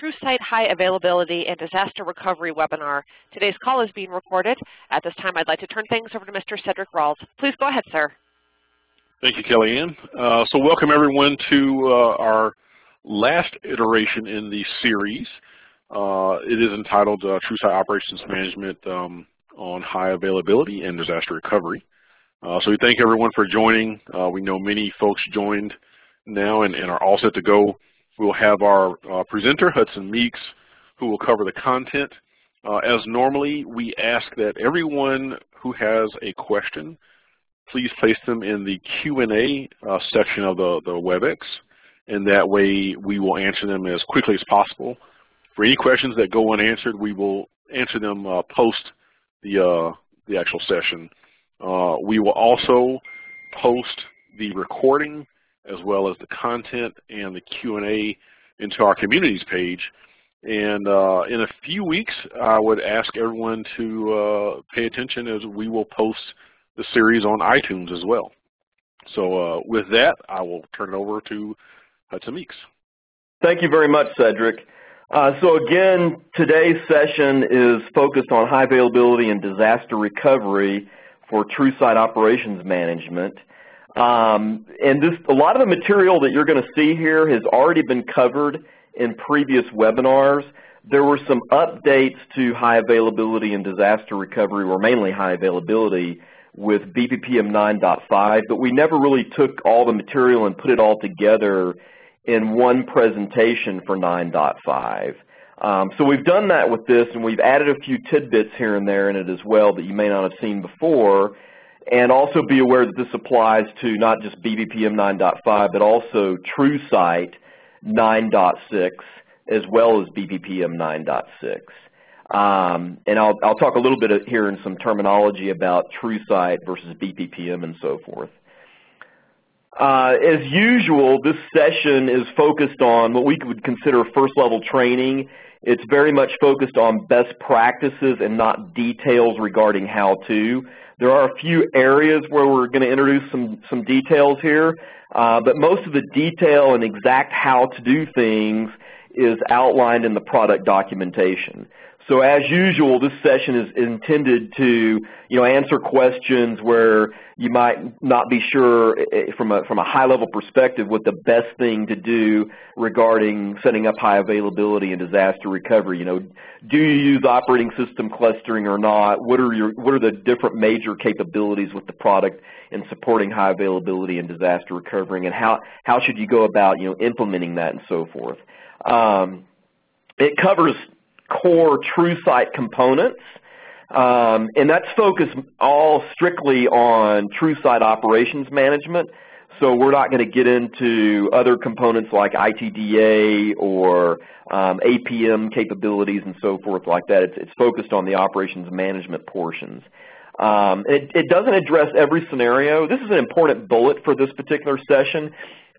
TrueSight High Availability and Disaster Recovery webinar. Today's call is being recorded. At this time, I'd like to turn things over to Mr. Cedric Rawls. Please go ahead, sir. Thank you, Kellyanne. Uh, so welcome everyone to uh, our last iteration in the series. Uh, it is entitled uh, TrueSight Operations Management um, on High Availability and Disaster Recovery. Uh, so we thank everyone for joining. Uh, we know many folks joined now and, and, are all set to go. We'll have our uh, presenter, Hudson Meeks, who will cover the content. Uh, as normally, we ask that everyone who has a question, please place them in the Q&A uh, section of the, the WebEx, and that way we will answer them as quickly as possible. For any questions that go unanswered, we will answer them uh, post the, the actual session. Uh, we will also post the recording as well as the content and the Q&A into our communities page. And uh, in a few weeks, I would ask everyone to uh, pay attention as we will post the series on iTunes as well. So uh, with that, I will turn it over to Hudson Meeks. Thank you very much, Cedric. Uh, so again, today's session is focused on high availability and disaster recovery for TrueSight Operations Management. Um, and this, a lot of the material that you're going to see here has already been covered in previous webinars. There were some updates to high availability and disaster recovery, or mainly high availability, with BPPM 9.5, but we never really took all the material and put it all together in one presentation for 9.5. Um, so we've done that with this, and we've added a few tidbits here and there in it as well that you may not have seen before. And also be aware that this applies to not just BPPM 9.5, but also TrueSight 9.6, as well as BPPM 9.6. Um, and I'll, I'll talk a little bit here in some terminology about TrueSight versus BPPM and so forth. Uh, as usual, this session is focused on what we would consider first level training it's very much focused on best practices and not details regarding how to. There are a few areas where we're going to introduce some, some details here, uh, but most of the detail and exact how to do things is outlined in the product documentation. So as usual, this session is intended to, you know, answer questions where you might not be sure eh, eh, from a, from a high level perspective what the best thing to do regarding setting up high availability and disaster recovery. You know, do you use operating system clustering or not? What are your, what are the different major capabilities with the product in supporting high availability and disaster recovery and how, how should you go about, you know, implementing that and so forth. Um, it covers core TrueSight components. Um, and that's focused all strictly on TrueSight operations management. So we're not going to get into other components like ITDA or um, APM capabilities and so forth like that. It's, it's focused on the operations management portions. Um, it, it doesn't address every scenario. This is an important bullet for this particular session.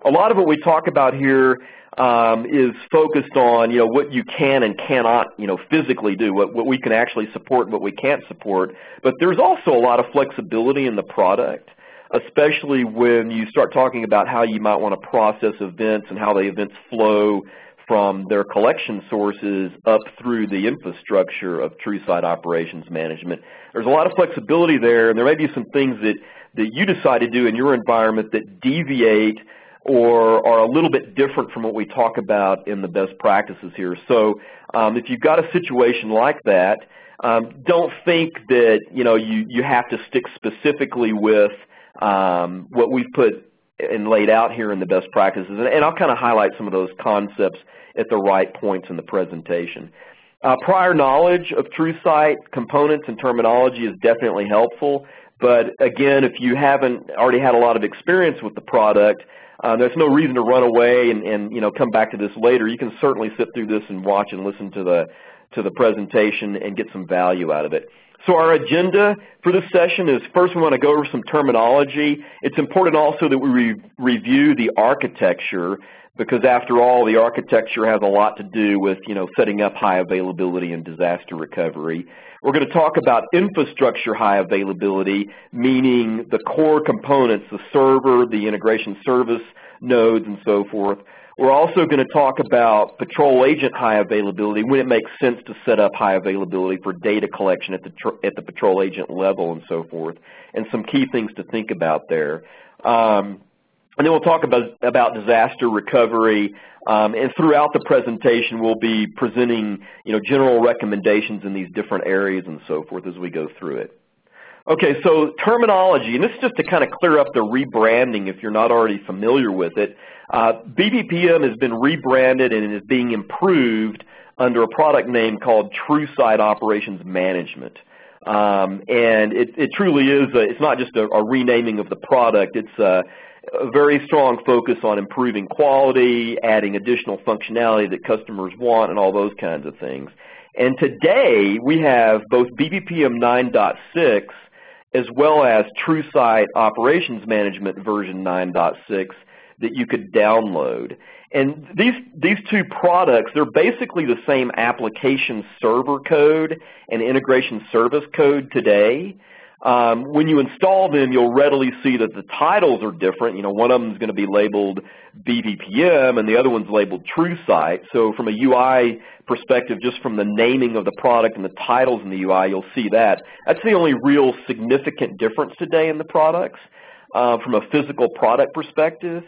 A lot of what we talk about here um, is focused on you know what you can and cannot you know physically do, what, what we can actually support and what we can't support. But there's also a lot of flexibility in the product, especially when you start talking about how you might want to process events and how the events flow from their collection sources up through the infrastructure of TrueSight operations management. There's a lot of flexibility there, and there may be some things that, that you decide to do in your environment that deviate or are a little bit different from what we talk about in the best practices here. So um, if you've got a situation like that, um, don't think that you know you, you have to stick specifically with um, what we've put and laid out here in the best practices. And, and I'll kind of highlight some of those concepts at the right points in the presentation. Uh, prior knowledge of TrueSight components and terminology is definitely helpful. But again, if you haven't already had a lot of experience with the product, uh, there's no reason to run away and, and you know come back to this later. You can certainly sit through this and watch and listen to the to the presentation and get some value out of it. So our agenda for this session is first we want to go over some terminology. It's important also that we re review the architecture because after all the architecture has a lot to do with you know setting up high availability and disaster recovery. We're going to talk about infrastructure high availability, meaning the core components, the server, the integration service nodes, and so forth. We're also going to talk about patrol agent high availability when it makes sense to set up high availability for data collection at the, at the patrol agent level and so forth, and some key things to think about there. Um, and then we'll talk about, about disaster recovery, um, and throughout the presentation we'll be presenting you know, general recommendations in these different areas and so forth as we go through it. Okay, so terminology, and this is just to kind of clear up the rebranding if you're not already familiar with it. Uh, BPPM has been rebranded and is being improved under a product name called TrueSight Operations Management. Um, and it, it, truly is, a, it's not just a, a, renaming of the product, it's a, a, very strong focus on improving quality, adding additional functionality that customers want, and all those kinds of things. And today we have both BPPM 9.6 as well as TrueSight Operations Management version 9.6 that you could download. And these, these two products, they're basically the same application server code and integration service code today. Um, when you install them, you'll readily see that the titles are different. You know, one of them is going to be labeled BPPM and the other one's labeled TrueSight. So from a UI perspective, just from the naming of the product and the titles in the UI, you'll see that. That's the only real significant difference today in the products uh, from a physical product perspective.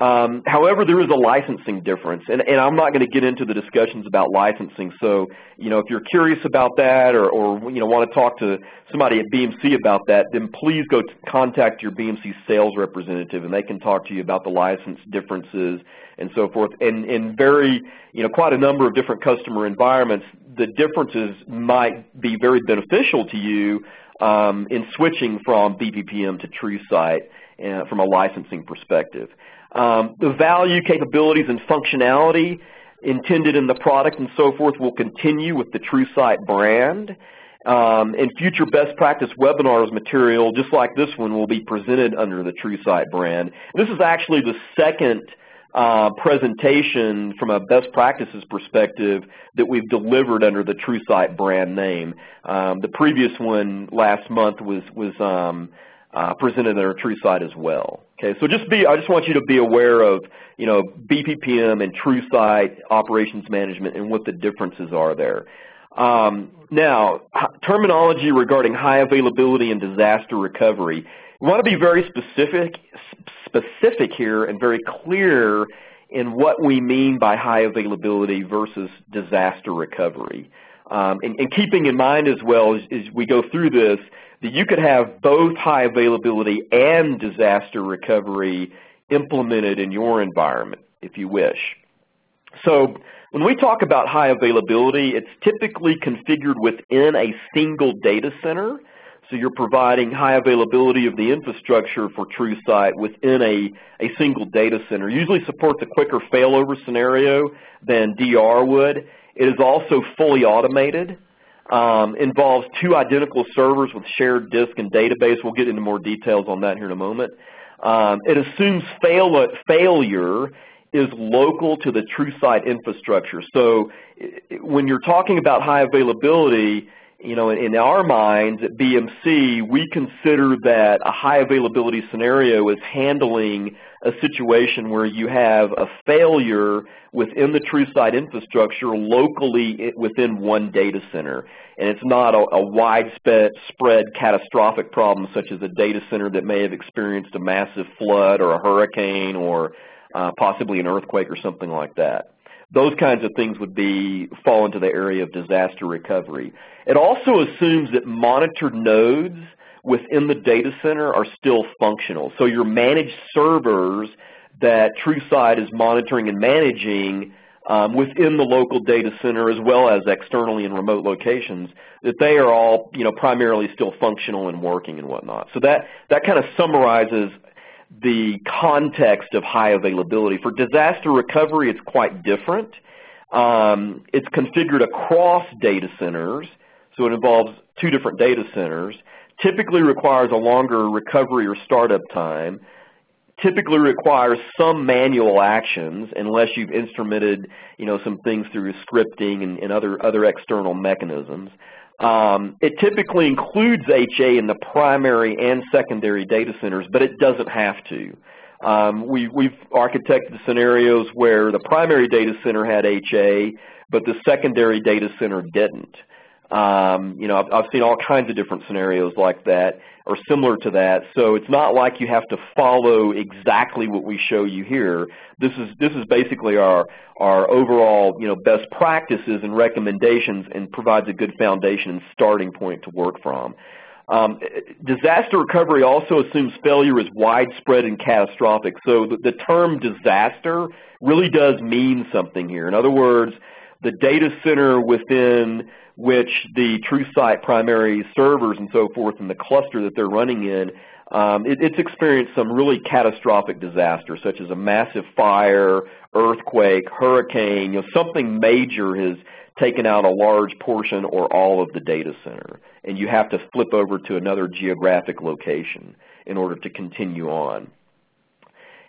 Um, however, there is a licensing difference, and, and I'm not going to get into the discussions about licensing. So, you know, if you're curious about that, or, or you know, want to talk to somebody at BMC about that, then please go contact your BMC sales representative, and they can talk to you about the license differences and so forth. And in very, you know, quite a number of different customer environments, the differences might be very beneficial to you um, in switching from BPPM to TrueSight uh, from a licensing perspective. Um, the value, capabilities, and functionality intended in the product and so forth will continue with the TrueSight brand. Um, and future best practice webinars material, just like this one, will be presented under the TrueSight brand. This is actually the second uh, presentation from a best practices perspective that we've delivered under the TrueSight brand name. Um, the previous one last month was, was um, uh, presented in our TrueSight as well. Okay, so just be, I just want you to be aware of, you know, BPPM and TrueSight operations management and what the differences are there. Um, now, terminology regarding high availability and disaster recovery. We want to be very specific, specific here and very clear in what we mean by high availability versus disaster recovery. Um, and, and, keeping in mind as well as, as we go through this, that you could have both high availability and disaster recovery implemented in your environment if you wish. So when we talk about high availability, it's typically configured within a single data center. So you're providing high availability of the infrastructure for TrueSight within a, a single data center. Usually supports a quicker failover scenario than DR would. It is also fully automated um, involves two identical servers with shared disk and database. We'll get into more details on that here in a moment. Um, it assumes fail failure is local to the TrueSight infrastructure. So when you're talking about high availability, you know, in, our minds at BMC, we consider that a high availability scenario is handling a situation where you have a failure within the TrueSight infrastructure locally within one data center. And it's not a, a widespread spread catastrophic problem such as a data center that may have experienced a massive flood or a hurricane or uh, possibly an earthquake or something like that. Those kinds of things would be fall into the area of disaster recovery. It also assumes that monitored nodes within the data center are still functional. So your managed servers that TrueSight is monitoring and managing um, within the local data center as well as externally in remote locations, that they are all you know, primarily still functional and working and whatnot. So that, that kind of summarizes the context of high availability. For disaster recovery, it's quite different. Um, it's configured across data centers, so it involves two different data centers typically requires a longer recovery or startup time, typically requires some manual actions unless you've instrumented you know, some things through scripting and, and other, other external mechanisms. Um, it typically includes HA in the primary and secondary data centers, but it doesn't have to. Um, we, we've architected scenarios where the primary data center had HA, but the secondary data center didn't. Um, you know, I've, I've, seen all kinds of different scenarios like that or similar to that. So it's not like you have to follow exactly what we show you here. This is this is basically our our overall you know best practices and recommendations and provides a good foundation and starting point to work from. Um, disaster recovery also assumes failure is widespread and catastrophic. So the, the term disaster really does mean something here. In other words, the data center within which the TrueSight primary servers and so forth and the cluster that they're running in, um, it, it's experienced some really catastrophic disasters, such as a massive fire, earthquake, hurricane, you know, something major has taken out a large portion or all of the data center, and you have to flip over to another geographic location in order to continue on.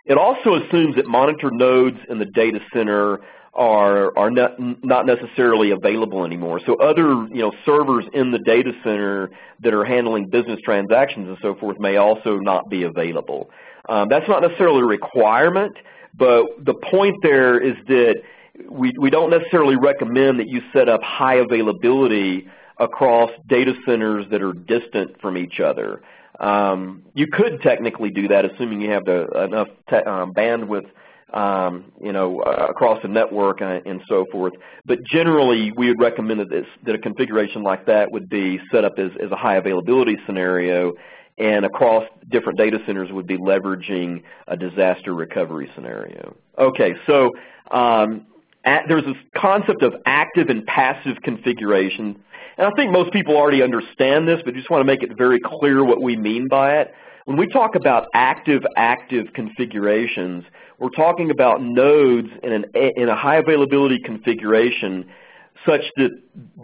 It also assumes that monitor nodes in the data center are are not not necessarily available anymore. So other you know servers in the data center that are handling business transactions and so forth may also not be available. Um, that's not necessarily a requirement, but the point there is that we we don't necessarily recommend that you set up high availability across data centers that are distant from each other. Um, you could technically do that, assuming you have the, enough um, bandwidth um, you know, uh, across the network and, and, so forth. But generally, we would recommend that, this, that a configuration like that would be set up as, as a high availability scenario and across different data centers would be leveraging a disaster recovery scenario. Okay, so um, at, there's this concept of active and passive configuration. And I think most people already understand this, but just want to make it very clear what we mean by it. When we talk about active-active configurations, we're talking about nodes in, an, in a high availability configuration such that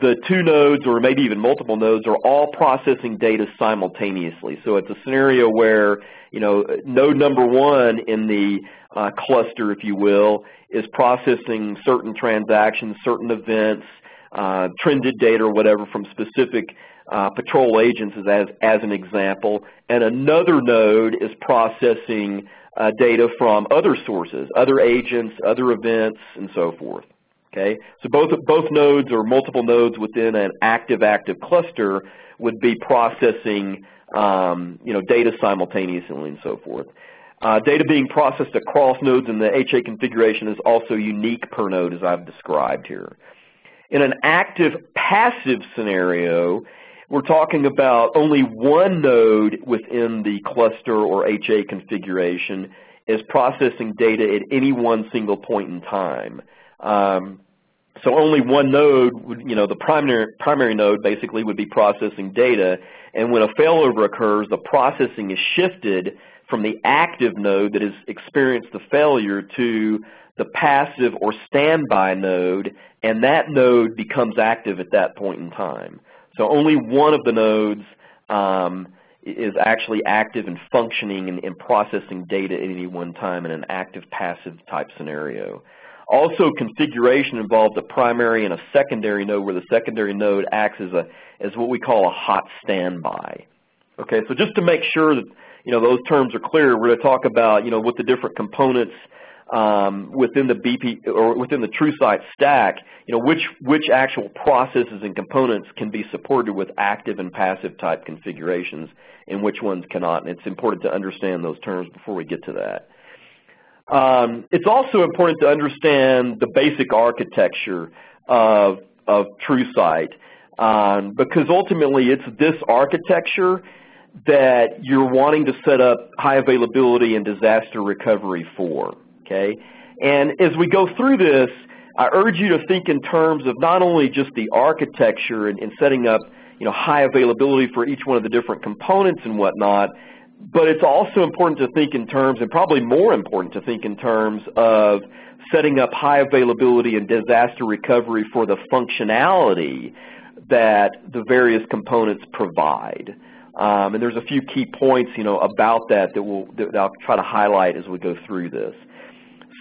the two nodes or maybe even multiple nodes are all processing data simultaneously. So it's a scenario where, you know, node number one in the uh, cluster, if you will, is processing certain transactions, certain events, uh, trended data or whatever from specific uh, patrol agents as, as an example, and another node is processing uh, data from other sources, other agents, other events, and so forth. Okay, so both both nodes or multiple nodes within an active-active cluster would be processing um, you know data simultaneously and so forth. Uh, data being processed across nodes in the HA configuration is also unique per node as I've described here. In an active-passive scenario, we're talking about only one node within the cluster or HA configuration is processing data at any one single point in time. Um, so only one node, you know, the primary, primary node basically would be processing data, and when a failover occurs, the processing is shifted from the active node that has experienced the failure to the passive or standby node, and that node becomes active at that point in time. So only one of the nodes um, is actually active and functioning and, and, processing data at any one time in an active-passive type scenario. Also, configuration involves a primary and a secondary node where the secondary node acts as, a, as what we call a hot standby. Okay, so just to make sure that you know those terms are clear, we're going to talk about you know what the different components um, within the BP or within the TrueSight stack, you know, which, which actual processes and components can be supported with active and passive type configurations and which ones cannot. And it's important to understand those terms before we get to that. Um, it's also important to understand the basic architecture of, of TrueSight um, because ultimately it's this architecture that you're wanting to set up high availability and disaster recovery for okay? And as we go through this, I urge you to think in terms of not only just the architecture and, and setting up you know, high availability for each one of the different components and whatnot, but it's also important to think in terms, and probably more important to think in terms of setting up high availability and disaster recovery for the functionality that the various components provide. Um, and there's a few key points, you know, about that that, we'll, that I'll try to highlight as we go through this.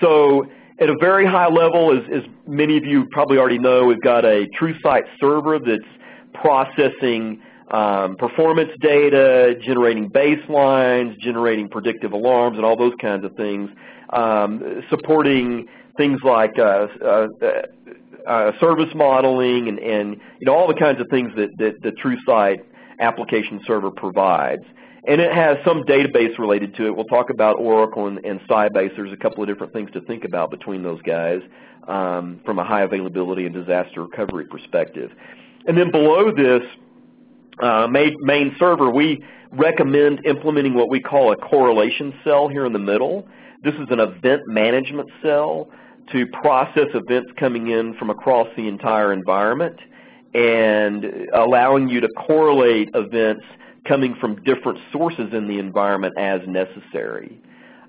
So at a very high level, as, as many of you probably already know, we've got a TrueSight server that's processing um, performance data, generating baselines, generating predictive alarms, and all those kinds of things, um, supporting things like uh, uh, uh, service modeling and, and, you know all the kinds of things that, that the TrueSight application server provides. And it has some database related to it. We'll talk about Oracle and, and Sybase. There's a couple of different things to think about between those guys um, from a high availability and disaster recovery perspective. And then below this uh, main, main server, we recommend implementing what we call a correlation cell here in the middle. This is an event management cell to process events coming in from across the entire environment and allowing you to correlate events coming from different sources in the environment as necessary.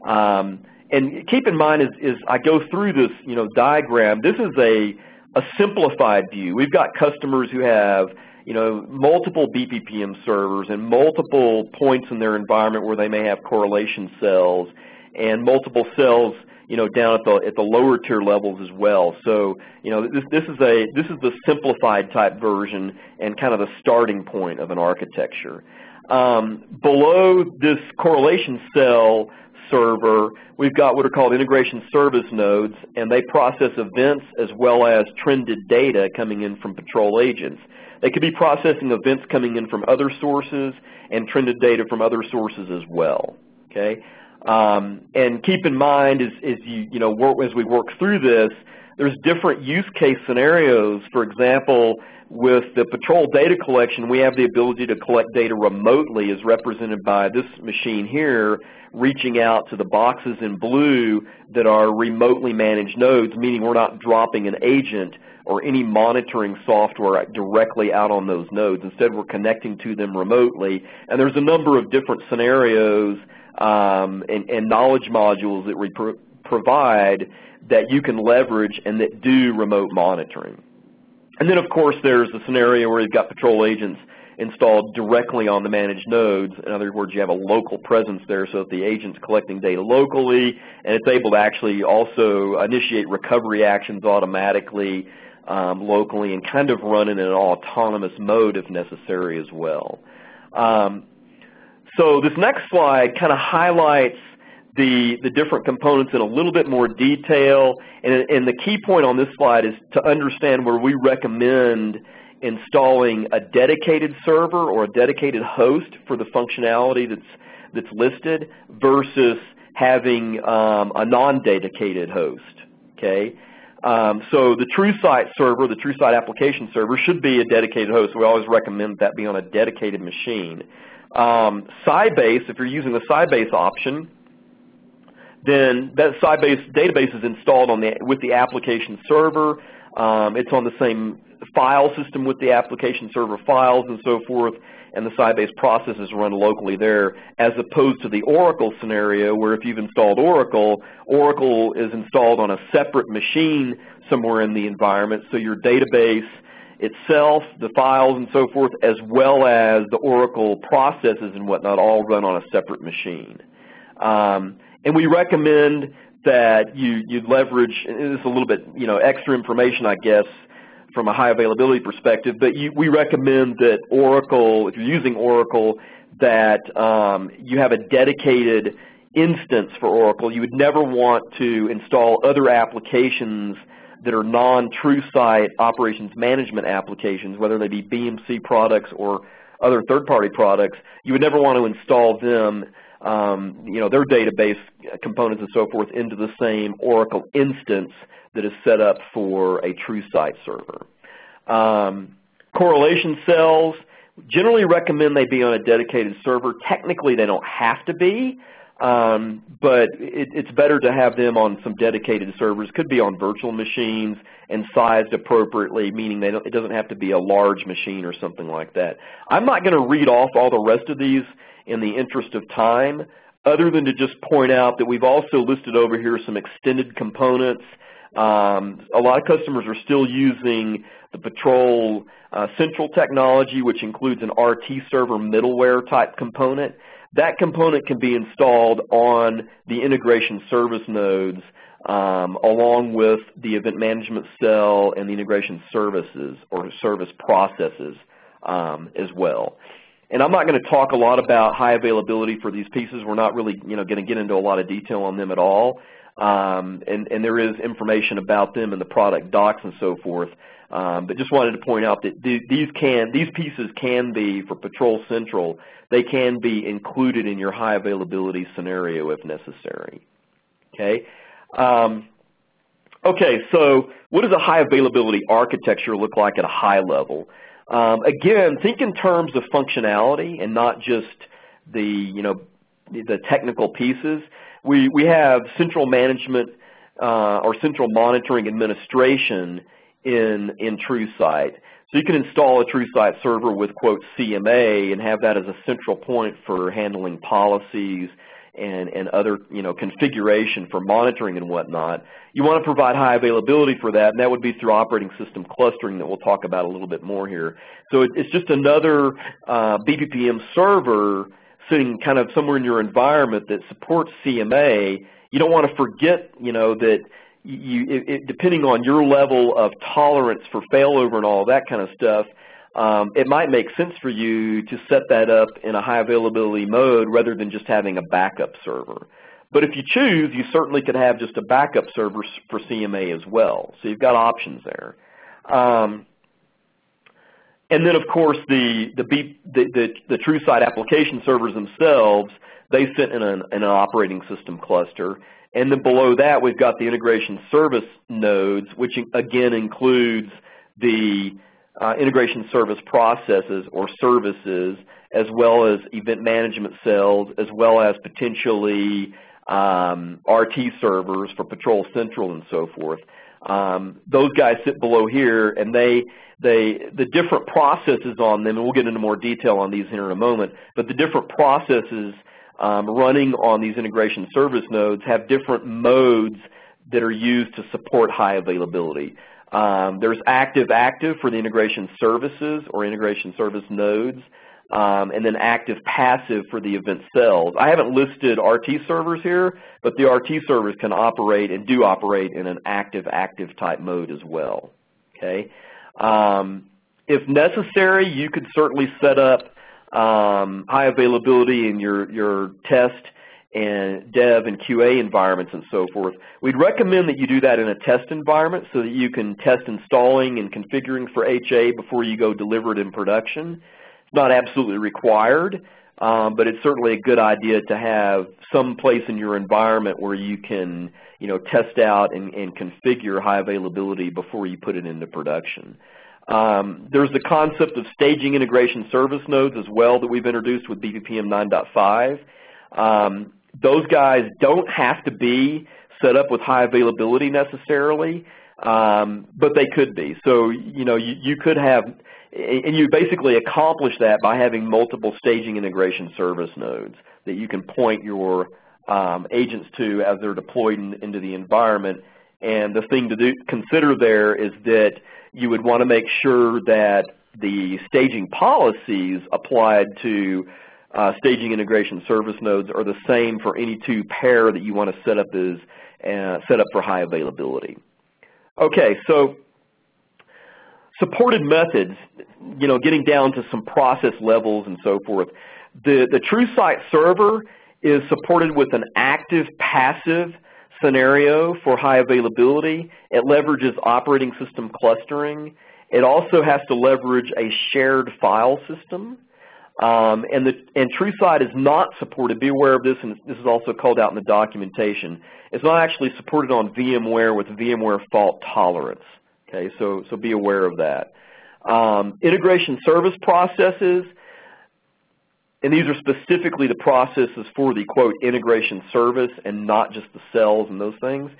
Um, and keep in mind as, as, I go through this you know, diagram, this is a, a simplified view. We've got customers who have you know, multiple BPPM servers and multiple points in their environment where they may have correlation cells and multiple cells you know, down at the at the lower tier levels as well. So, you know, this this is a this is the simplified type version and kind of the starting point of an architecture. Um, below this correlation cell server, we've got what are called integration service nodes, and they process events as well as trended data coming in from patrol agents. They could be processing events coming in from other sources and trended data from other sources as well. Okay, um, and keep in mind as, as you you know work, as we work through this, there's different use case scenarios. For example, with the patrol data collection, we have the ability to collect data remotely as represented by this machine here, reaching out to the boxes in blue that are remotely managed nodes, meaning we're not dropping an agent or any monitoring software directly out on those nodes. Instead, we're connecting to them remotely. And there's a number of different scenarios um, and, and, knowledge modules that we pro provide that you can leverage and that do remote monitoring. And then, of course, there's a scenario where you've got patrol agents installed directly on the managed nodes. In other words, you have a local presence there so that the agent's collecting data locally and it's able to actually also initiate recovery actions automatically um, locally and kind of run in an autonomous mode if necessary as well. Um, so this next slide kind of highlights the, the different components in a little bit more detail. And, and the key point on this slide is to understand where we recommend installing a dedicated server or a dedicated host for the functionality that's, that's listed versus having um, a non-dedicated host. Okay, um, so the TrueSight server, the TrueSight application server, should be a dedicated host. We always recommend that be on a dedicated machine. Um, Sybase, if you're using the Sybase option, then that Sybase database is installed on the, with the application server. Um, it's on the same file system with the application server files and so forth, and the Sybase processes run locally there, as opposed to the Oracle scenario where if you've installed Oracle, Oracle is installed on a separate machine somewhere in the environment, so your database itself, the files and so forth, as well as the Oracle processes and whatnot all run on a separate machine. Um, and we recommend that you, you leverage, this is a little bit you know, extra information I guess from a high availability perspective, but you, we recommend that Oracle, if you're using Oracle, that um, you have a dedicated instance for Oracle. You would never want to install other applications that are non-TrueSight operations management applications, whether they be BMC products or other third-party products. You would never want to install them, um, you know, their database components and so forth into the same Oracle instance that is set up for a TrueSight server. Um, correlation cells, generally recommend they be on a dedicated server. Technically, they don't have to be, um, but it, it's better to have them on some dedicated servers. Could be on virtual machines and sized appropriately, meaning they it doesn't have to be a large machine or something like that. I'm not going to read off all the rest of these in the interest of time, other than to just point out that we've also listed over here some extended components. Um, a lot of customers are still using the Patrol uh, Central technology, which includes an RT server middleware type component. That component can be installed on the integration service nodes um, along with the event management cell and the integration services or service processes um, as well. And I'm not going to talk a lot about high availability for these pieces. We're not really you know, going to get into a lot of detail on them at all. Um, and, and, there is information about them in the product docs and so forth. Um, but just wanted to point out that these can these pieces can be for Patrol Central. They can be included in your high availability scenario if necessary. Okay. Um, okay. So what does a high availability architecture look like at a high level? Um, again, think in terms of functionality and not just the you know the technical pieces. We we have central management uh, or central monitoring administration in in TrueSight. So you can install a TrueSight server with quote CMA and have that as a central point for handling policies and, and other you know, configuration for monitoring and whatnot. You want to provide high availability for that, and that would be through operating system clustering that we'll talk about a little bit more here. So it, it's just another uh, server sitting kind of somewhere in your environment that supports CMA. You don't want to forget, you know, that you, it, it, depending on your level of tolerance for failover and all that kind of stuff, um, it might make sense for you to set that up in a high availability mode rather than just having a backup server. But if you choose, you certainly could have just a backup server for CMA as well. So you've got options there. Um, and then, of course, the the, B, the, the, the TrueSight application servers themselves, they sit in an, in an operating system cluster. And then below that, we've got the integration service nodes, which again includes the integration service processes or services, as well as event management cells, as well as potentially um, RT servers for Patrol Central and so forth. Um, those guys sit below here, and they, they, the different processes on them, and we'll get into more detail on these here in a moment, but the different processes um, running on these integration service nodes have different modes that are used to support high availability. Um, there's active-active for the integration services or integration service nodes, um, and then active-passive for the event cells. I haven't listed RT servers here, but the RT servers can operate and do operate in an active-active type mode as well. Okay. Um, if necessary, you could certainly set up um, high availability in your, your test and dev and QA environments and so forth. We'd recommend that you do that in a test environment so that you can test installing and configuring for HA before you go deliver it in production. It's not absolutely required, um, but it's certainly a good idea to have some place in your environment where you can you know, test out and, and configure high availability before you put it into production. Um, there's the concept of staging integration service nodes as well that we've introduced with BPPM 9.5. Um, those guys don't have to be set up with high availability necessarily, um, but they could be. So, you know, you, you could have, and you basically accomplish that by having multiple staging integration service nodes that you can point your um, agents to as they're deployed in, into the environment. And the thing to do, consider there is that you would want to make sure that the staging policies applied to uh, staging integration service nodes are the same for any two pair that you want to set up as uh, set up for high availability. Okay, so supported methods, you know, getting down to some process levels and so forth. The, the TrueSight server is supported with an active-passive scenario for high availability. It leverages operating system clustering. It also has to leverage a shared file system. Um, and, the, and TrueSight is not supported, be aware of this, and this is also called out in the documentation. It's not actually supported on VMware with VMware fault tolerance. Okay, so, so be aware of that. Um, integration service processes, and these are specifically the processes for the, quote, integration service and not just the cells and those things.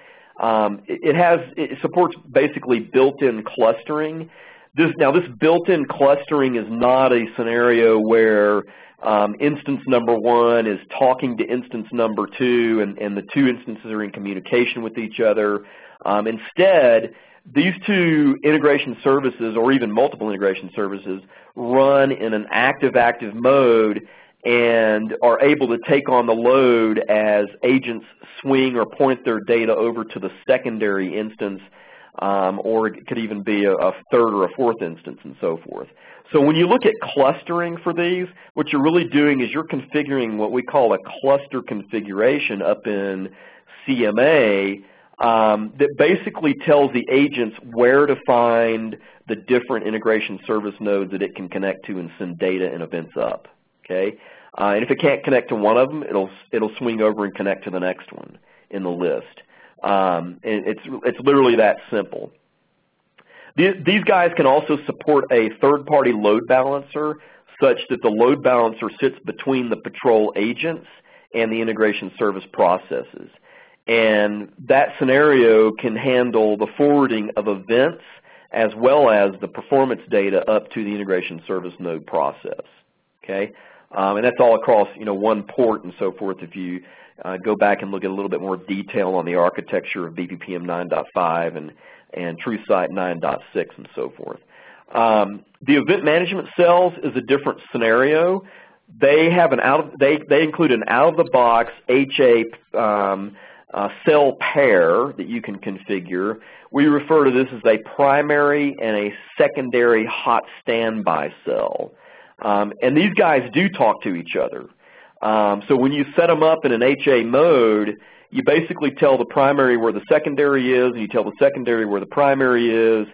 Um, it, it, has, it supports basically built-in clustering this, now this built-in clustering is not a scenario where um, instance number one is talking to instance number two and, and the two instances are in communication with each other. Um, instead, these two integration services or even multiple integration services run in an active-active mode and are able to take on the load as agents swing or point their data over to the secondary instance um, or it could even be a, a third or a fourth instance and so forth. So when you look at clustering for these, what you're really doing is you're configuring what we call a cluster configuration up in CMA um, that basically tells the agents where to find the different integration service nodes that it can connect to and send data and events up. Okay, uh, and if it can't connect to one of them, it'll it'll swing over and connect to the next one in the list. Um, and it's it's literally that simple. These guys can also support a third-party load balancer such that the load balancer sits between the patrol agents and the integration service processes. And that scenario can handle the forwarding of events as well as the performance data up to the integration service node process. Okay, um, and that's all across you know one port and so forth. If you uh, go back and look at a little bit more detail on the architecture of BPPM 9.5 and and TrueSight 9.6 and so forth. Um, the event management cells is a different scenario. They have an out of, they they include an out of the box HA um, uh, cell pair that you can configure. We refer to this as a primary and a secondary hot standby cell. Um, and these guys do talk to each other. Um, so when you set them up in an HA mode, you basically tell the primary where the secondary is, and you tell the secondary where the primary is,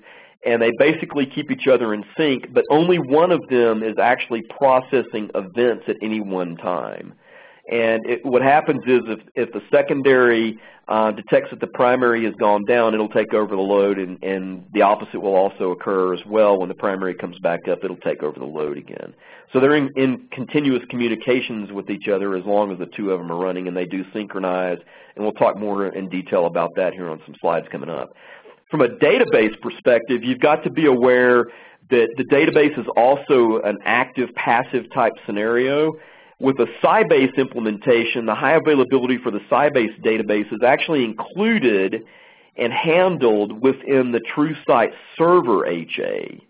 and they basically keep each other in sync, but only one of them is actually processing events at any one time. And it, what happens is if, if the secondary uh, detects that the primary has gone down, it'll take over the load, and, and the opposite will also occur as well. When the primary comes back up, it'll take over the load again. So they're in, in continuous communications with each other as long as the two of them are running, and they do synchronize. And we'll talk more in detail about that here on some slides coming up. From a database perspective, you've got to be aware that the database is also an active passive type scenario with a Sybase implementation, the high availability for the Sybase database is actually included and handled within the TrueSight server HA.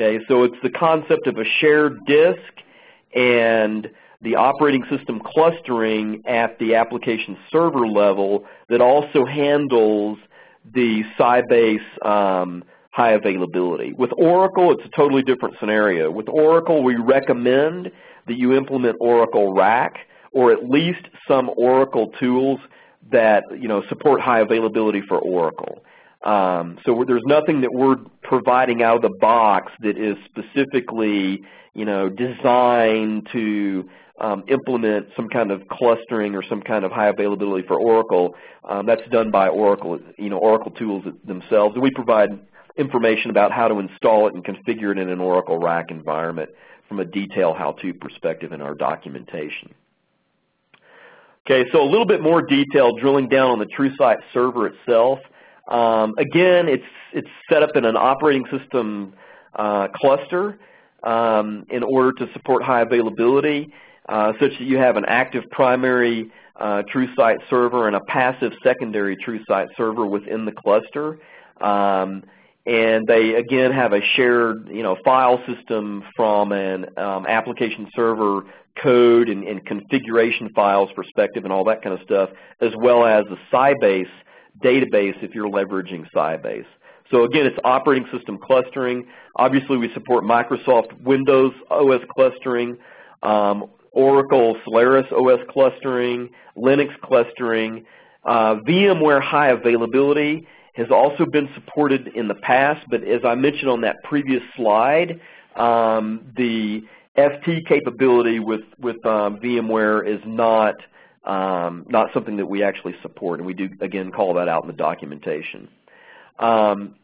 Okay, so it's the concept of a shared disk and the operating system clustering at the application server level that also handles the Sybase um, high availability. With Oracle, it's a totally different scenario. With Oracle, we recommend that you implement Oracle RAC or at least some Oracle tools that you know support high availability for Oracle. Um, so there's nothing that we're providing out of the box that is specifically you know designed to um, implement some kind of clustering or some kind of high availability for Oracle. Um, that's done by Oracle, you know, Oracle tools themselves. And we provide information about how to install it and configure it in an Oracle RAC environment from a detail how-to perspective in our documentation. Okay, so a little bit more detail drilling down on the TrueSight server itself. Um, again, it's, it's set up in an operating system uh, cluster um, in order to support high availability, uh, such that you have an active primary uh, TrueSight server and a passive secondary TrueSight server within the cluster. Um, and they again have a shared you know file system from an um, application server code and, and, configuration files perspective and all that kind of stuff as well as the Sybase database if you're leveraging Sybase. So again it's operating system clustering. Obviously we support Microsoft Windows OS clustering, um, Oracle Solaris OS clustering, Linux clustering, uh, VMware high availability has also been supported in the past, but as I mentioned on that previous slide, um, the FT capability with, with um, VMware is not, um, not something that we actually support, and we do, again, call that out in the documentation. Um,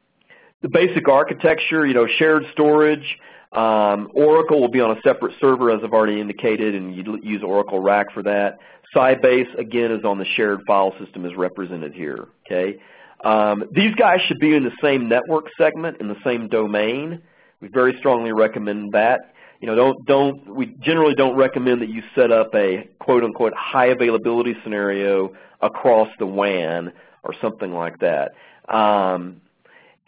the basic architecture, you know, shared storage, um, Oracle will be on a separate server, as I've already indicated, and you use Oracle RAC for that. Sybase, again, is on the shared file system as represented here, okay? Um, these guys should be in the same network segment, in the same domain. We very strongly recommend that. You know, don't, don't, we generally don't recommend that you set up a quote unquote high availability scenario across the WAN or something like that. Um,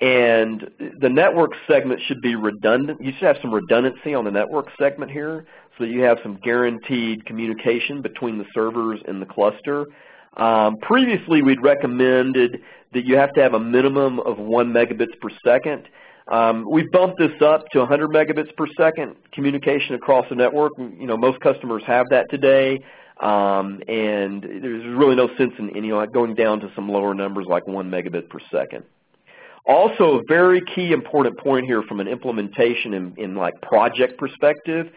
and the network segment should be redundant. You should have some redundancy on the network segment here so you have some guaranteed communication between the servers and the cluster. Um, previously, we'd recommended that you have to have a minimum of 1 megabits per second. Um, we've bumped this up to 100 megabits per second communication across the network. You know, most customers have that today, um, and there's really no sense in, in you know going down to some lower numbers like 1 megabit per second. Also, a very key important point here from an implementation in like project perspective,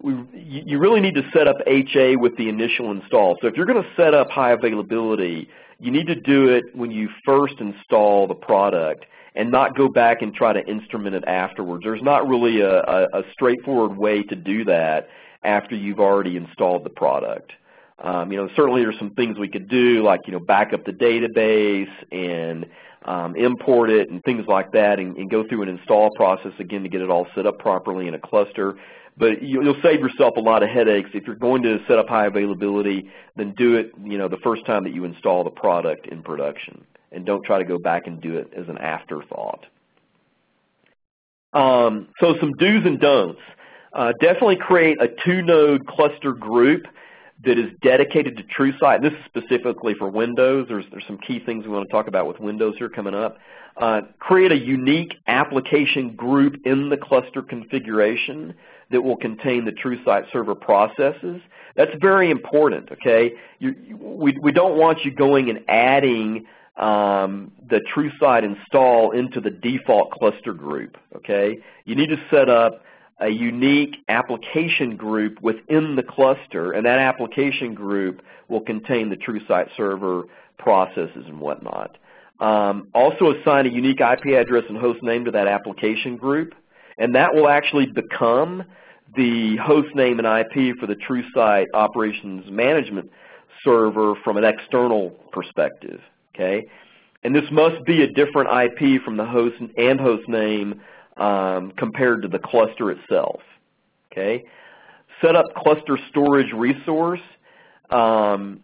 we, you really need to set up HA with the initial install. So if you're going to set up high availability, you need to do it when you first install the product and not go back and try to instrument it afterwards. There's not really a, a, a straightforward way to do that after you've already installed the product. Um, you know, certainly there's some things we could do like, you know, back up the database and um, import it and things like that and, and, go through an install process again to get it all set up properly in a cluster. But you'll save yourself a lot of headaches. If you're going to set up high availability, then do it you know, the first time that you install the product in production. And don't try to go back and do it as an afterthought. Um, so some do's and don'ts. Uh, definitely create a two-node cluster group that is dedicated to TrueSight. This is specifically for Windows. There's, there's some key things we want to talk about with Windows here coming up. Uh, create a unique application group in the cluster configuration that will contain the TrueSight server processes. That's very important, okay? You, we, we don't want you going and adding um, the TrueSight install into the default cluster group, okay? You need to set up a unique application group within the cluster, and that application group will contain the TrueSight server processes and whatnot. Um, also assign a unique IP address and host name to that application group, and that will actually become the host name and IP for the TrueSight operations management server from an external perspective. Okay, and this must be a different IP from the host and host name um, compared to the cluster itself. Okay, set up cluster storage resource um,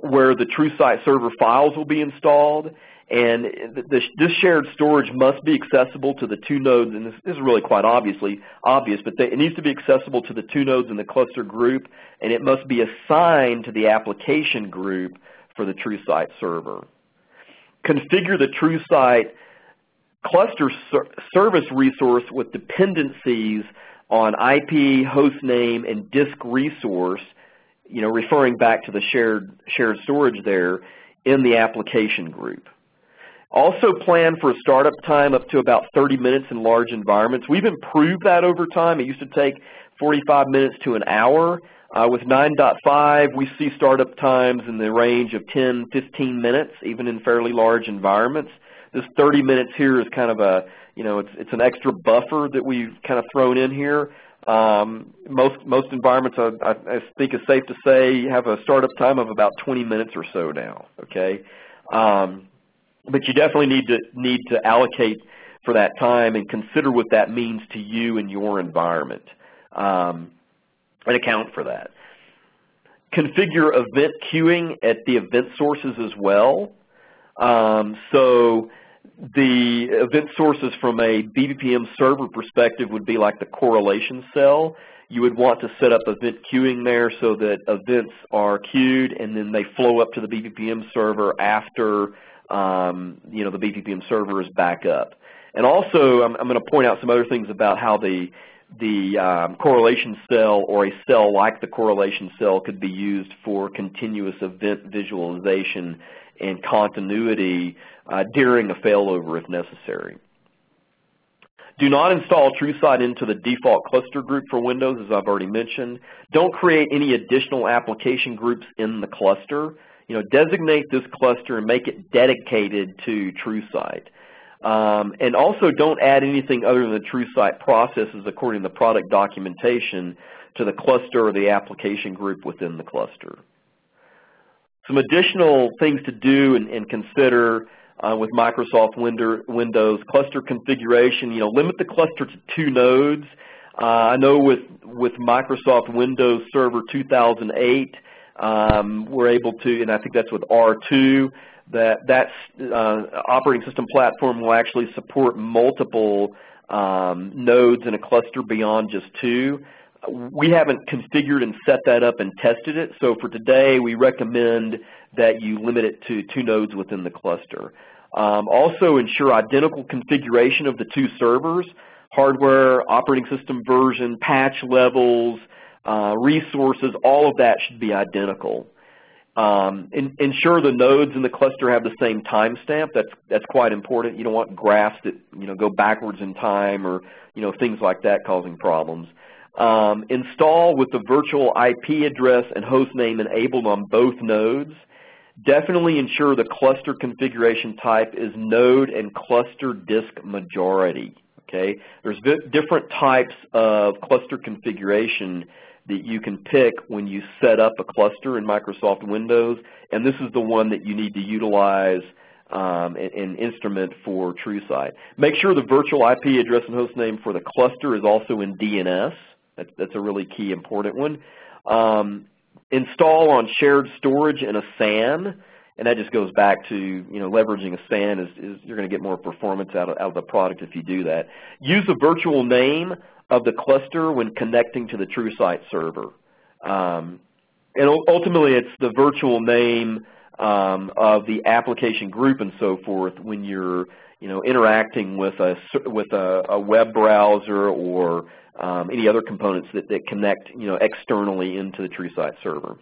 where the TrueSight server files will be installed and this shared storage must be accessible to the two nodes, and this, this is really quite obviously obvious, but they, it needs to be accessible to the two nodes in the cluster group, and it must be assigned to the application group for the TrueSight server. Configure the TrueSight cluster ser service resource with dependencies on IP, host name, and disk resource, you know, referring back to the shared, shared storage there in the application group. Also plan for a startup time up to about 30 minutes in large environments. We've improved that over time. It used to take 45 minutes to an hour. Uh, with 9.5, we see startup times in the range of 10, 15 minutes, even in fairly large environments. This 30 minutes here is kind of a, you know, it's, it's an extra buffer that we've kind of thrown in here. Um, most most environments, I, I, think, it's safe to say have a startup time of about 20 minutes or so now. Okay, um, but you definitely need to need to allocate for that time and consider what that means to you and your environment um, and account for that. Configure event queuing at the event sources as well. Um, so the event sources from a BPPM server perspective would be like the correlation cell. You would want to set up event queuing there so that events are queued and then they flow up to the BPPM server after um, you know, the BPPM server is back up. And also, I'm, I'm going to point out some other things about how the the um, correlation cell or a cell like the correlation cell could be used for continuous event visualization and continuity uh, during a failover if necessary. Do not install TrueSight into the default cluster group for Windows, as I've already mentioned. Don't create any additional application groups in the cluster you know, designate this cluster and make it dedicated to TrueSight. Um, and also don't add anything other than the TrueSight processes according to the product documentation to the cluster or the application group within the cluster. Some additional things to do and, and consider uh, with Microsoft Windows cluster configuration, you know, limit the cluster to two nodes. Uh, I know with, with Microsoft Windows Server 2008, um, we're able to, and I think that's with R2, that that uh, operating system platform will actually support multiple um, nodes in a cluster beyond just two. we haven't configured and set that up and tested it, so for today we recommend that you limit it to two nodes within the cluster. Um, also ensure identical configuration of the two servers, hardware, operating system version, patch levels, uh, resources, all of that should be identical. Um, in, ensure the nodes in the cluster have the same timestamp. That's that's quite important. You don't want graphs that you know go backwards in time or you know things like that causing problems. Um, install with the virtual IP address and host name enabled on both nodes. Definitely ensure the cluster configuration type is node and cluster disk majority. Okay, there's different types of cluster configuration that you can pick when you set up a cluster in Microsoft Windows, and this is the one that you need to utilize um, an instrument for TrueSight. Make sure the virtual IP address and host name for the cluster is also in DNS. That's, that's a really key important one. Um, install on shared storage in a SAN, and that just goes back to you know leveraging a SAN is, is you're going to get more performance out of, out of the product if you do that. Use the virtual name of the cluster when connecting to the TrueSight server. Um, and ultimately, it's the virtual name um, of the application group and so forth when you're you know interacting with a with a, a web browser or um, any other components that, that connect you know externally into the TrueSight server.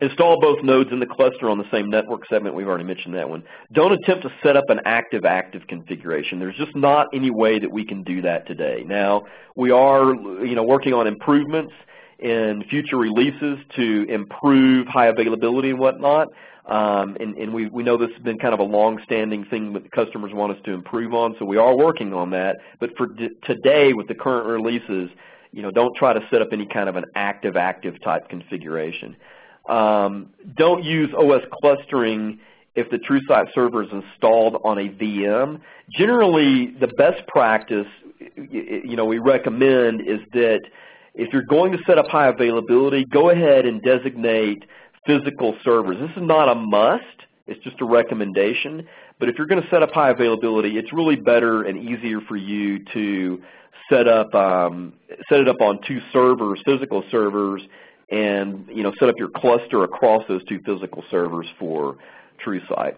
Install both nodes in the cluster on the same network segment. We've already mentioned that one. Don't attempt to set up an active-active configuration. There's just not any way that we can do that today. Now, we are you know, working on improvements in future releases to improve high availability and whatnot. Um, and, and we, we know this has been kind of a long-standing thing that customers want us to improve on, so we are working on that. But for today, with the current releases, you know, don't try to set up any kind of an active-active type configuration. Um, don't use OS clustering if the TrueSight server is installed on a VM. Generally, the best practice, you know, we recommend is that if you're going to set up high availability, go ahead and designate physical servers. This is not a must. It's just a recommendation. But if you're going to set up high availability, it's really better and easier for you to set up um, set it up on two servers, physical servers, and you know set up your cluster across those two physical servers for TrueSight.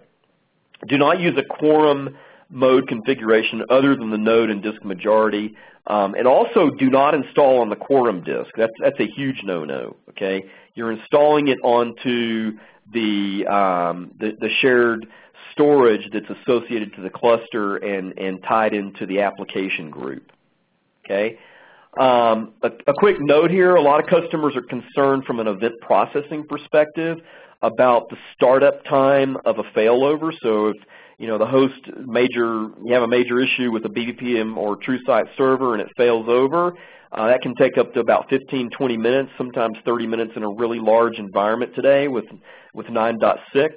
Do not use a quorum mode configuration other than the node and disk majority. Um, and also do not install on the quorum disk. That's, that's a huge no-no, okay? You're installing it onto the, um, the, the, shared storage that's associated to the cluster and, and tied into the application group, okay? Um, a, a, quick note here, a lot of customers are concerned from an event processing perspective about the startup time of a failover. So if you know the host major, you have a major issue with a BPM or TrueSight server and it fails over, uh, that can take up to about 15, 20 minutes, sometimes 30 minutes in a really large environment today with, with 9.6.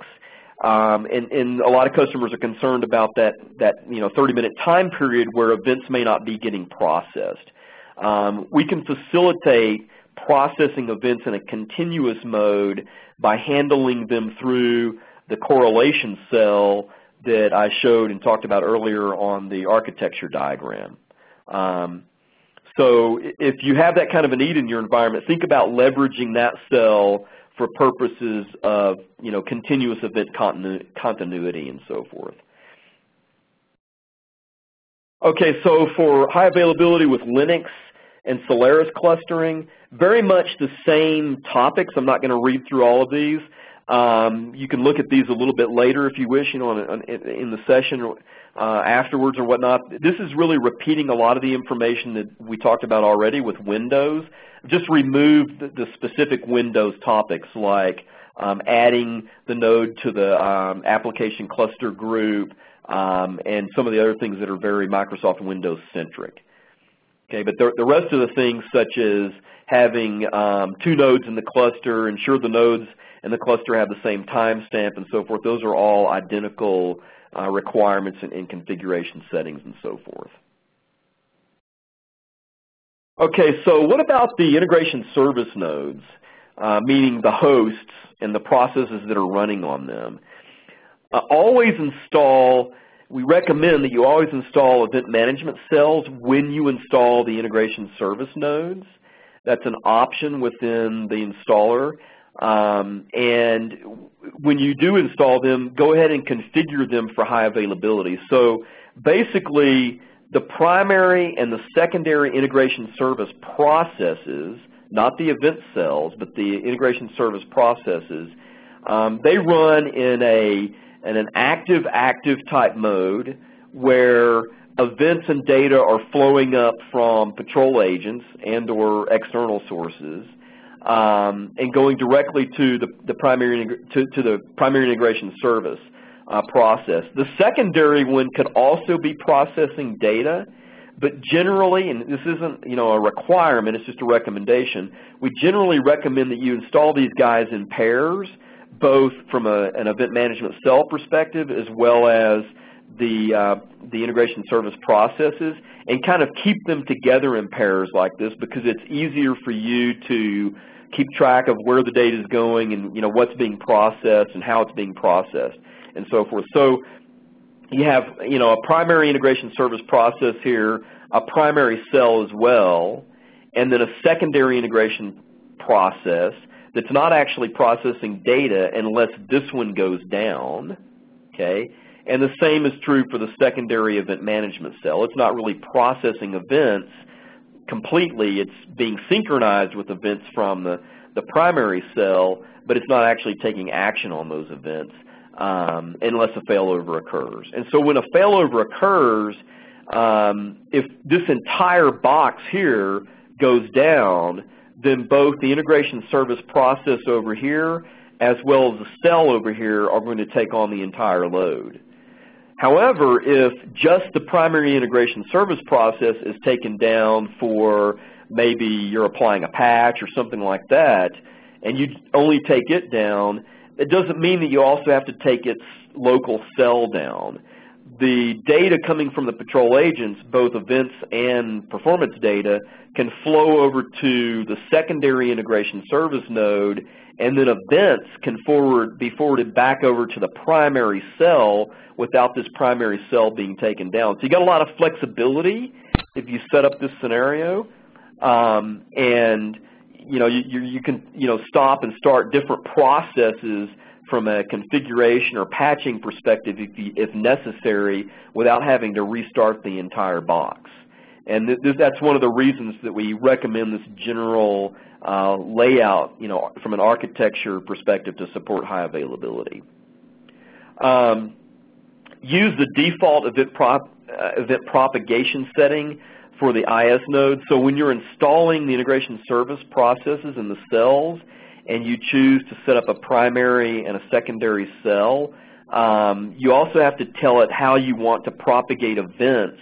Um, and, and, a lot of customers are concerned about that, that you know, 30-minute time period where events may not be getting processed. Um, we can facilitate processing events in a continuous mode by handling them through the correlation cell that I showed and talked about earlier on the architecture diagram. Um, so if you have that kind of a need in your environment, think about leveraging that cell for purposes of you know continuous event continu continuity and so forth. Okay, so for high availability with Linux and Solaris clustering, very much the same topics. I'm not going to read through all of these. Um, you can look at these a little bit later if you wish, you know, on, on, in the session uh, afterwards or whatnot. This is really repeating a lot of the information that we talked about already with Windows. Just remove the, the specific Windows topics like um, adding the node to the um, application cluster group um, and some of the other things that are very Microsoft Windows centric. Okay, but the, the rest of the things such as having um, two nodes in the cluster, ensure the nodes in the cluster have the same timestamp and so forth, those are all identical uh, requirements and, and configuration settings and so forth. Okay, so what about the integration service nodes, uh, meaning the hosts and the processes that are running on them? Always install, we recommend that you always install event management cells when you install the integration service nodes. That's an option within the installer. Um, and when you do install them, go ahead and configure them for high availability. So basically, the primary and the secondary integration service processes, not the event cells, but the integration service processes, um, they run in a in an active-active type mode where events and data are flowing up from patrol agents and or external sources um, and going directly to the, the primary to, to, the primary integration service uh, process. The secondary one could also be processing data, but generally, and this isn't you know a requirement, it's just a recommendation. We generally recommend that you install these guys in pairs, both from a, an event management cell perspective as well as the uh, the integration service processes, and kind of keep them together in pairs like this because it's easier for you to keep track of where the data is going and you know what's being processed and how it's being processed and so forth. So you have you know a primary integration service process here, a primary cell as well, and then a secondary integration process that's not actually processing data unless this one goes down. Okay, and the same is true for the secondary event management cell. It's not really processing events completely. It's being synchronized with events from the, the primary cell, but it's not actually taking action on those events um, unless a failover occurs. And so when a failover occurs, um, if this entire box here goes down, then both the integration service process over here as well as the cell over here are going to take on the entire load. However, if just the primary integration service process is taken down for maybe you're applying a patch or something like that, and you only take it down, it doesn't mean that you also have to take its local cell down. The data coming from the patrol agents, both events and performance data, can flow over to the secondary integration service node, and then events can forward, be forwarded back over to the primary cell without this primary cell being taken down. So you got a lot of flexibility if you set up this scenario, um, and you know you, you can you know stop and start different processes from a configuration or patching perspective if, if necessary without having to restart the entire box. And th that's one of the reasons that we recommend this general uh, layout, you know, from an architecture perspective to support high availability. Um, use the default event, prop, uh, event propagation setting for the IS node. So when you're installing the integration service processes in the cells and you choose to set up a primary and a secondary cell, um, you also have to tell it how you want to propagate events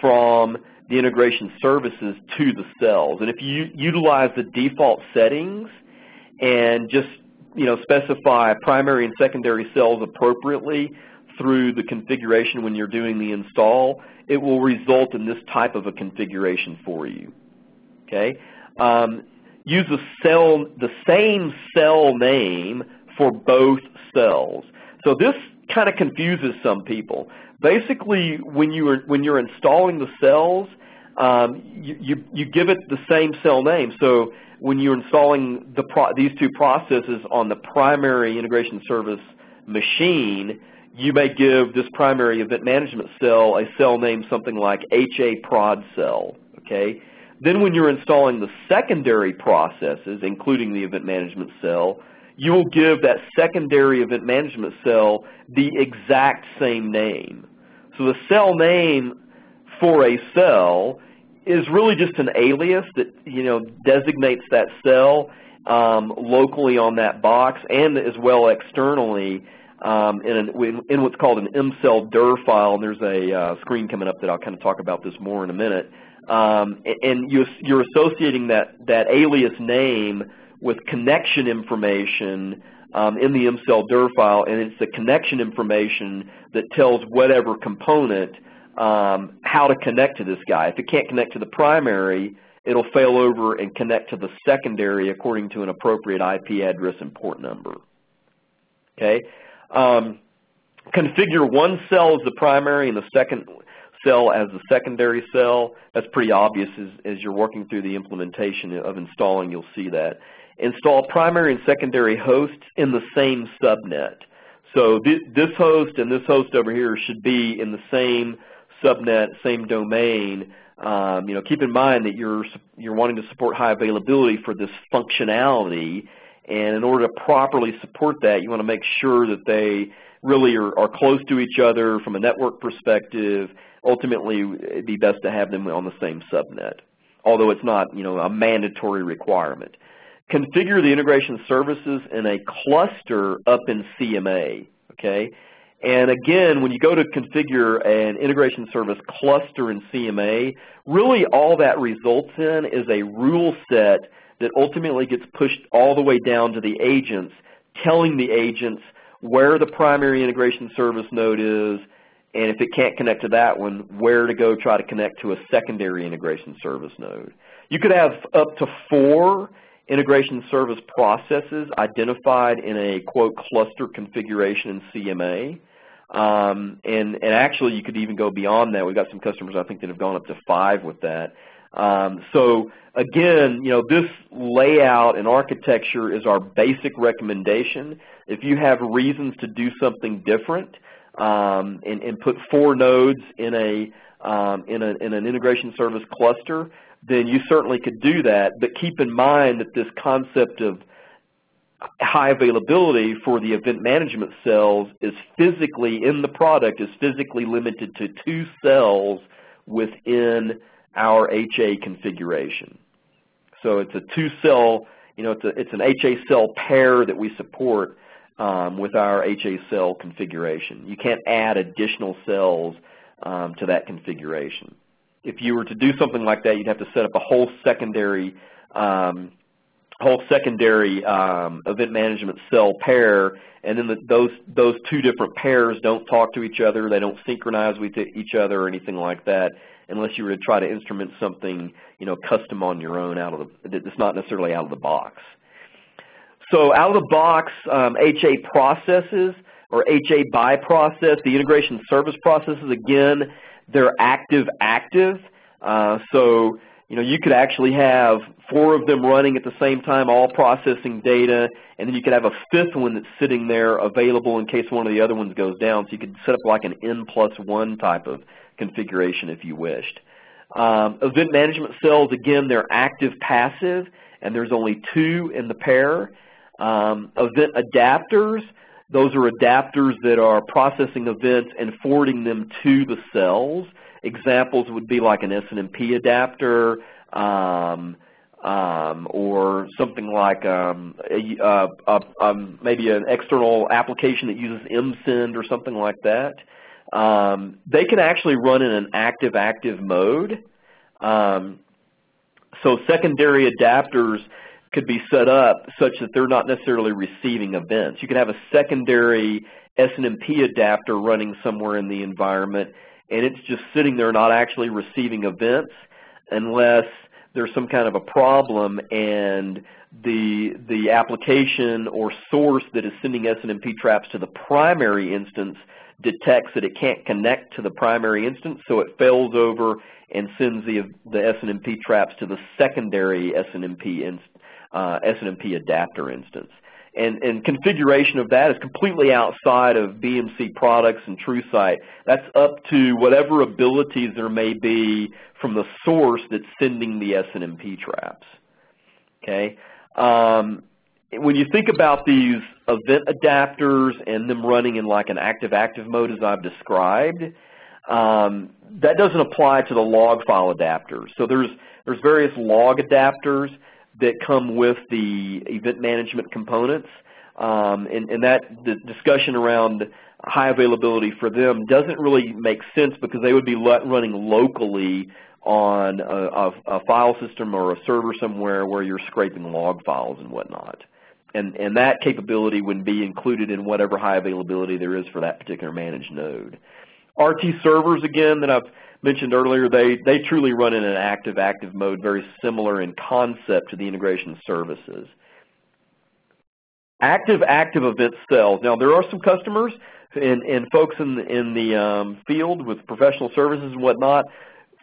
from the integration services to the cells. And if you utilize the default settings and just you know, specify primary and secondary cells appropriately, through the configuration when you're doing the install, it will result in this type of a configuration for you. Okay? Um, use the cell, the same cell name for both cells. So this kind of confuses some people. Basically, when you are when you're installing the cells, um, you, you, you give it the same cell name. So when you're installing the these two processes on the primary integration service machine, you may give this primary event management cell a cell name something like HA prod cell, okay? Then when you're installing the secondary processes, including the event management cell, you will give that secondary event management cell the exact same name. So the cell name for a cell is really just an alias that you know designates that cell um, locally on that box and as well externally um, in, an, in, what's called an MCell dir file, and there's a uh, screen coming up that I'll kind of talk about this more in a minute. Um, and you, you're associating that, that alias name with connection information um, in the MCell dir file, and it's the connection information that tells whatever component um, how to connect to this guy. If it can't connect to the primary, it'll fail over and connect to the secondary according to an appropriate IP address and port number. Okay, um, configure one cell as the primary and the second cell as the secondary cell. That's pretty obvious as, as you're working through the implementation of installing, you'll see that. Install primary and secondary hosts in the same subnet. So th this host and this host over here should be in the same subnet, same domain. Um, you know, keep in mind that you're you're wanting to support high availability for this functionality, and in order to properly support that, you want to make sure that they really are, are close to each other from a network perspective. Ultimately, it'd be best to have them on the same subnet, although it's not you know a mandatory requirement. Configure the integration services in a cluster up in CMA. Okay, and again, when you go to configure an integration service cluster in CMA, really all that results in is a rule set that ultimately gets pushed all the way down to the agents, telling the agents where the primary integration service node is, and if it can't connect to that one, where to go try to connect to a secondary integration service node. You could have up to four integration service processes identified in a, quote, cluster configuration in CMA. Um, and, and actually, you could even go beyond that. We've got some customers, I think, that have gone up to five with that. Um, so again, you know, this layout and architecture is our basic recommendation. If you have reasons to do something different um, and, and, put four nodes in a, um, in, a, in an integration service cluster, then you certainly could do that. But keep in mind that this concept of high availability for the event management cells is physically in the product is physically limited to two cells within our HA configuration. So it's a two cell, you know, it's, a, it's an HA cell pair that we support um, with our HA cell configuration. You can't add additional cells um, to that configuration. If you were to do something like that, you'd have to set up a whole secondary um, whole secondary um, event management cell pair, and then the, those those two different pairs don't talk to each other. They don't synchronize with each other or anything like that, unless you were to try to instrument something you know custom on your own out of the that's not necessarily out of the box. So out of the box, um, HA processes or HA by process, the integration service processes again, they're active active. Uh, so you know, you could actually have four of them running at the same time, all processing data, and then you could have a fifth one that's sitting there available in case one of the other ones goes down. So you could set up like an N plus one type of configuration if you wished. Um, event management cells, again, they're active passive, and there's only two in the pair. Um, event adapters, those are adapters that are processing events and forwarding them to the cells. Examples would be like an SNMP adapter um, um, or something like um, a, uh, uh, um, maybe an external application that uses MSend or something like that. Um, they can actually run in an active-active mode. So secondary adapters could be set up such that they're not necessarily receiving events. You could have a secondary SNMP adapter running somewhere in the environment and it's just sitting there not actually receiving events unless there's some kind of a problem and the the application or source that is sending SNMP traps to the primary instance detects that it can't connect to the primary instance, so it fails over and sends the the SNMP traps to the secondary SNMP inst, uh, SNMP adapter instance and, and configuration of that is completely outside of BMC products and TrueSight. That's up to whatever abilities there may be from the source that's sending the SNMP traps. Okay. Um, when you think about these event adapters and them running in like an active-active mode as I've described, um, that doesn't apply to the log file adapters. So there's there's various log adapters that come with the event management components. Um, and, and, that the discussion around high availability for them doesn't really make sense because they would be running locally on a, a, a, file system or a server somewhere where you're scraping log files and whatnot. And, and that capability would be included in whatever high availability there is for that particular managed node. RT servers, again, that I've mentioned earlier, they, they truly run in an active-active mode, very similar in concept to the integration services. Active-active event cells. Now, there are some customers and, and folks in the, in the um, field with professional services and whatnot,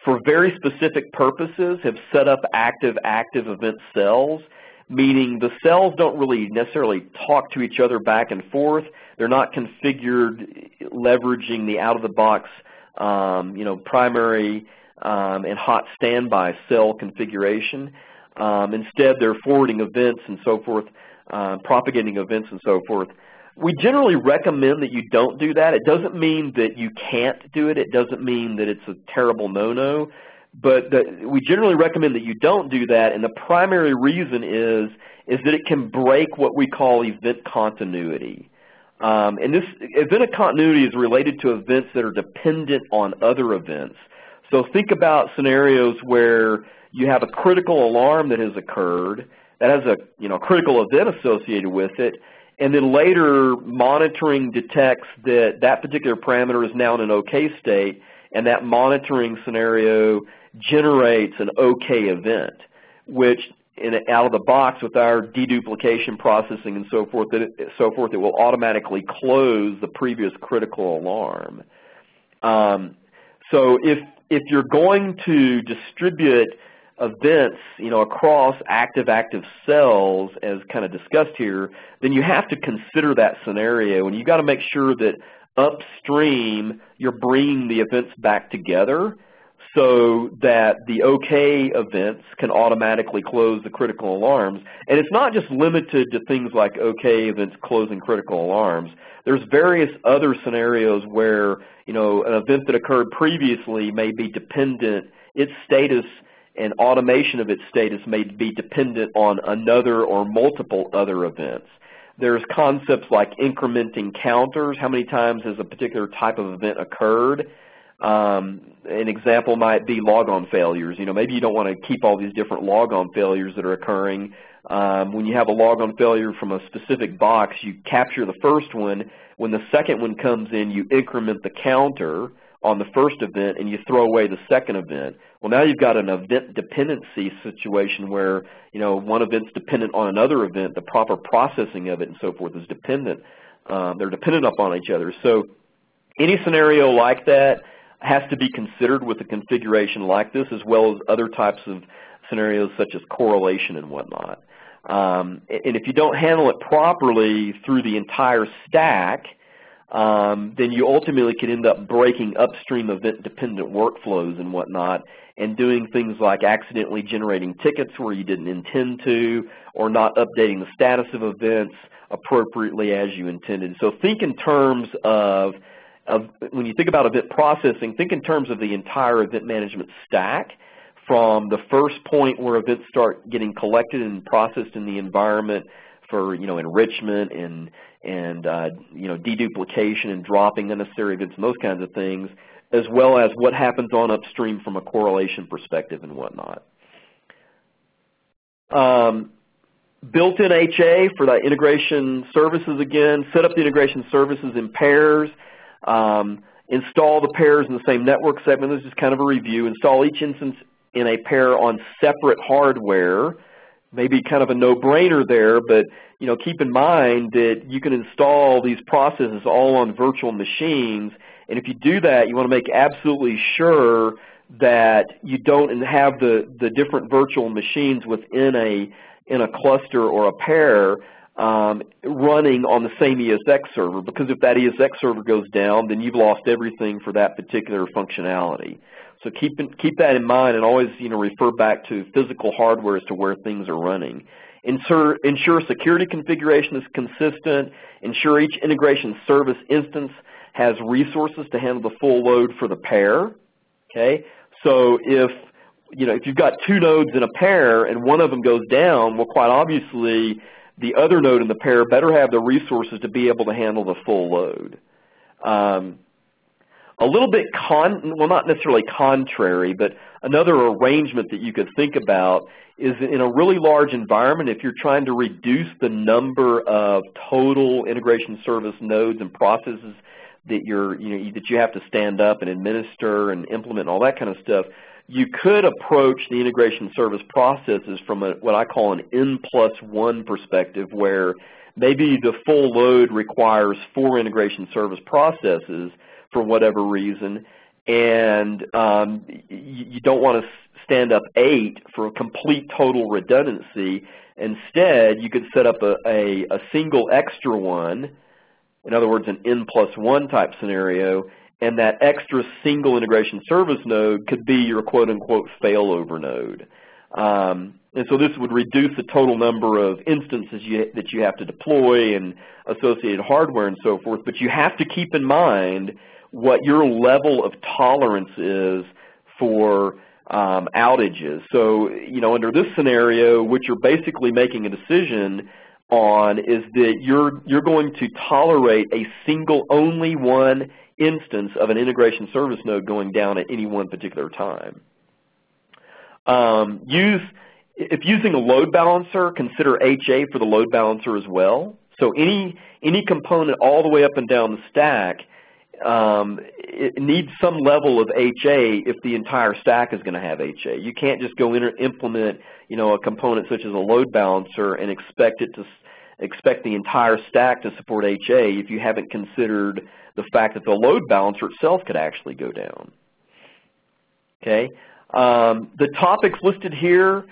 for very specific purposes, have set up active-active event cells, meaning the cells don't really necessarily talk to each other back and forth. They're not configured leveraging the out-of-the-box um, you know, primary um, and hot standby cell configuration. Um, instead, they're forwarding events and so forth, uh, propagating events and so forth. We generally recommend that you don't do that. It doesn't mean that you can't do it. It doesn't mean that it's a terrible no-no. But the, we generally recommend that you don't do that, and the primary reason is, is that it can break what we call event continuity. Um, and this event of continuity is related to events that are dependent on other events. So think about scenarios where you have a critical alarm that has occurred, that has a you know critical event associated with it, and then later monitoring detects that that particular parameter is now in an OK state, and that monitoring scenario generates an OK event, which in, out of the box with our deduplication processing and so forth, it, so forth, it will automatically close the previous critical alarm. Um, so if if you're going to distribute events, you know, across active-active cells, as kind of discussed here, then you have to consider that scenario, and you've got to make sure that upstream you're bringing the events back together so that the OK events can automatically close the critical alarms. And it's not just limited to things like OK events closing critical alarms. There's various other scenarios where, you know, an event that occurred previously may be dependent, its status and automation of its status may be dependent on another or multiple other events. There's concepts like incrementing counters, how many times has a particular type of event occurred. Um, an example might be logon failures. You know, maybe you don't want to keep all these different logon failures that are occurring. Um, when you have a logon failure from a specific box, you capture the first one. When the second one comes in, you increment the counter on the first event and you throw away the second event. Well, now you've got an event dependency situation where, you know, one event's dependent on another event. The proper processing of it and so forth is dependent. Um, they're dependent upon each other. So any scenario like that has to be considered with a configuration like this as well as other types of scenarios such as correlation and whatnot. Um, and if you don't handle it properly through the entire stack, um, then you ultimately could end up breaking upstream event-dependent workflows and whatnot and doing things like accidentally generating tickets where you didn't intend to or not updating the status of events appropriately as you intended. So think in terms of, when you think about event processing, think in terms of the entire event management stack from the first point where events start getting collected and processed in the environment for you know enrichment and and uh, you know deduplication and dropping unnecessary events and those kinds of things, as well as what happens on upstream from a correlation perspective and whatnot. Um, Built-in HA for the integration services again, set up the integration services in pairs, um, install the pairs in the same network segment. This is kind of a review. Install each instance in a pair on separate hardware maybe kind of a no-brainer there, but you know, keep in mind that you can install these processes all on virtual machines, and if you do that, you want to make absolutely sure that you don't have the, the different virtual machines within a, in a cluster or a pair um, running on the same ESX server, because if that ESX server goes down, then you've lost everything for that particular functionality. So keep, in, keep that in mind and always you know, refer back to physical hardware as to where things are running. Ensure, ensure security configuration is consistent. Ensure each integration service instance has resources to handle the full load for the pair. Okay, so if you know if you've got two nodes in a pair and one of them goes down, well, quite obviously the other node in the pair better have the resources to be able to handle the full load. Um, a little bit con, well not necessarily contrary, but another arrangement that you could think about is in a really large environment, if you're trying to reduce the number of total integration service nodes and processes that you're, you know, that you have to stand up and administer and implement and all that kind of stuff, you could approach the integration service processes from a, what I call an N plus one perspective where maybe the full load requires four integration service processes for whatever reason, and um, you don't want to stand up eight for complete total redundancy. Instead, you could set up a, a, a single extra one, in other words, an N plus one type scenario, and that extra single integration service node could be your quote-unquote failover node. Um, and so this would reduce the total number of instances you, that you have to deploy and associated hardware and so forth, but you have to keep in mind what your level of tolerance is for um, outages. So, you know, under this scenario, what you're basically making a decision on is that you're, you're going to tolerate a single only one instance of an integration service node going down at any one particular time. Um, use, if using a load balancer, consider HA for the load balancer as well. So any, any component all the way up and down the stack um, needs some level of HA if the entire stack is going to have HA. You can't just go in and implement, you know, a component such as a load balancer and expect it to expect the entire stack to support HA if you haven't considered the fact that the load balancer itself could actually go down. Okay, um, the topics listed here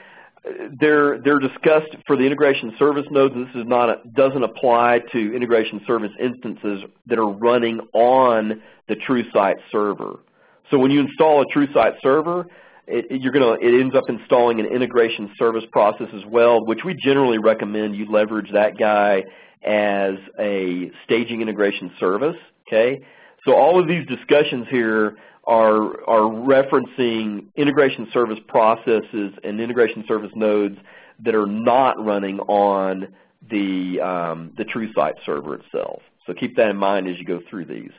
they're they're discussed for the integration service nodes. This is not a, doesn't apply to integration service instances that are running on the TrueSight server. So when you install a TrueSight server, it, you're gonna it ends up installing an integration service process as well, which we generally recommend you leverage that guy as a staging integration service. Okay, so all of these discussions here are, are referencing integration service processes and integration service nodes that are not running on the, um, the TrueSight server itself. So keep that in mind as you go through these.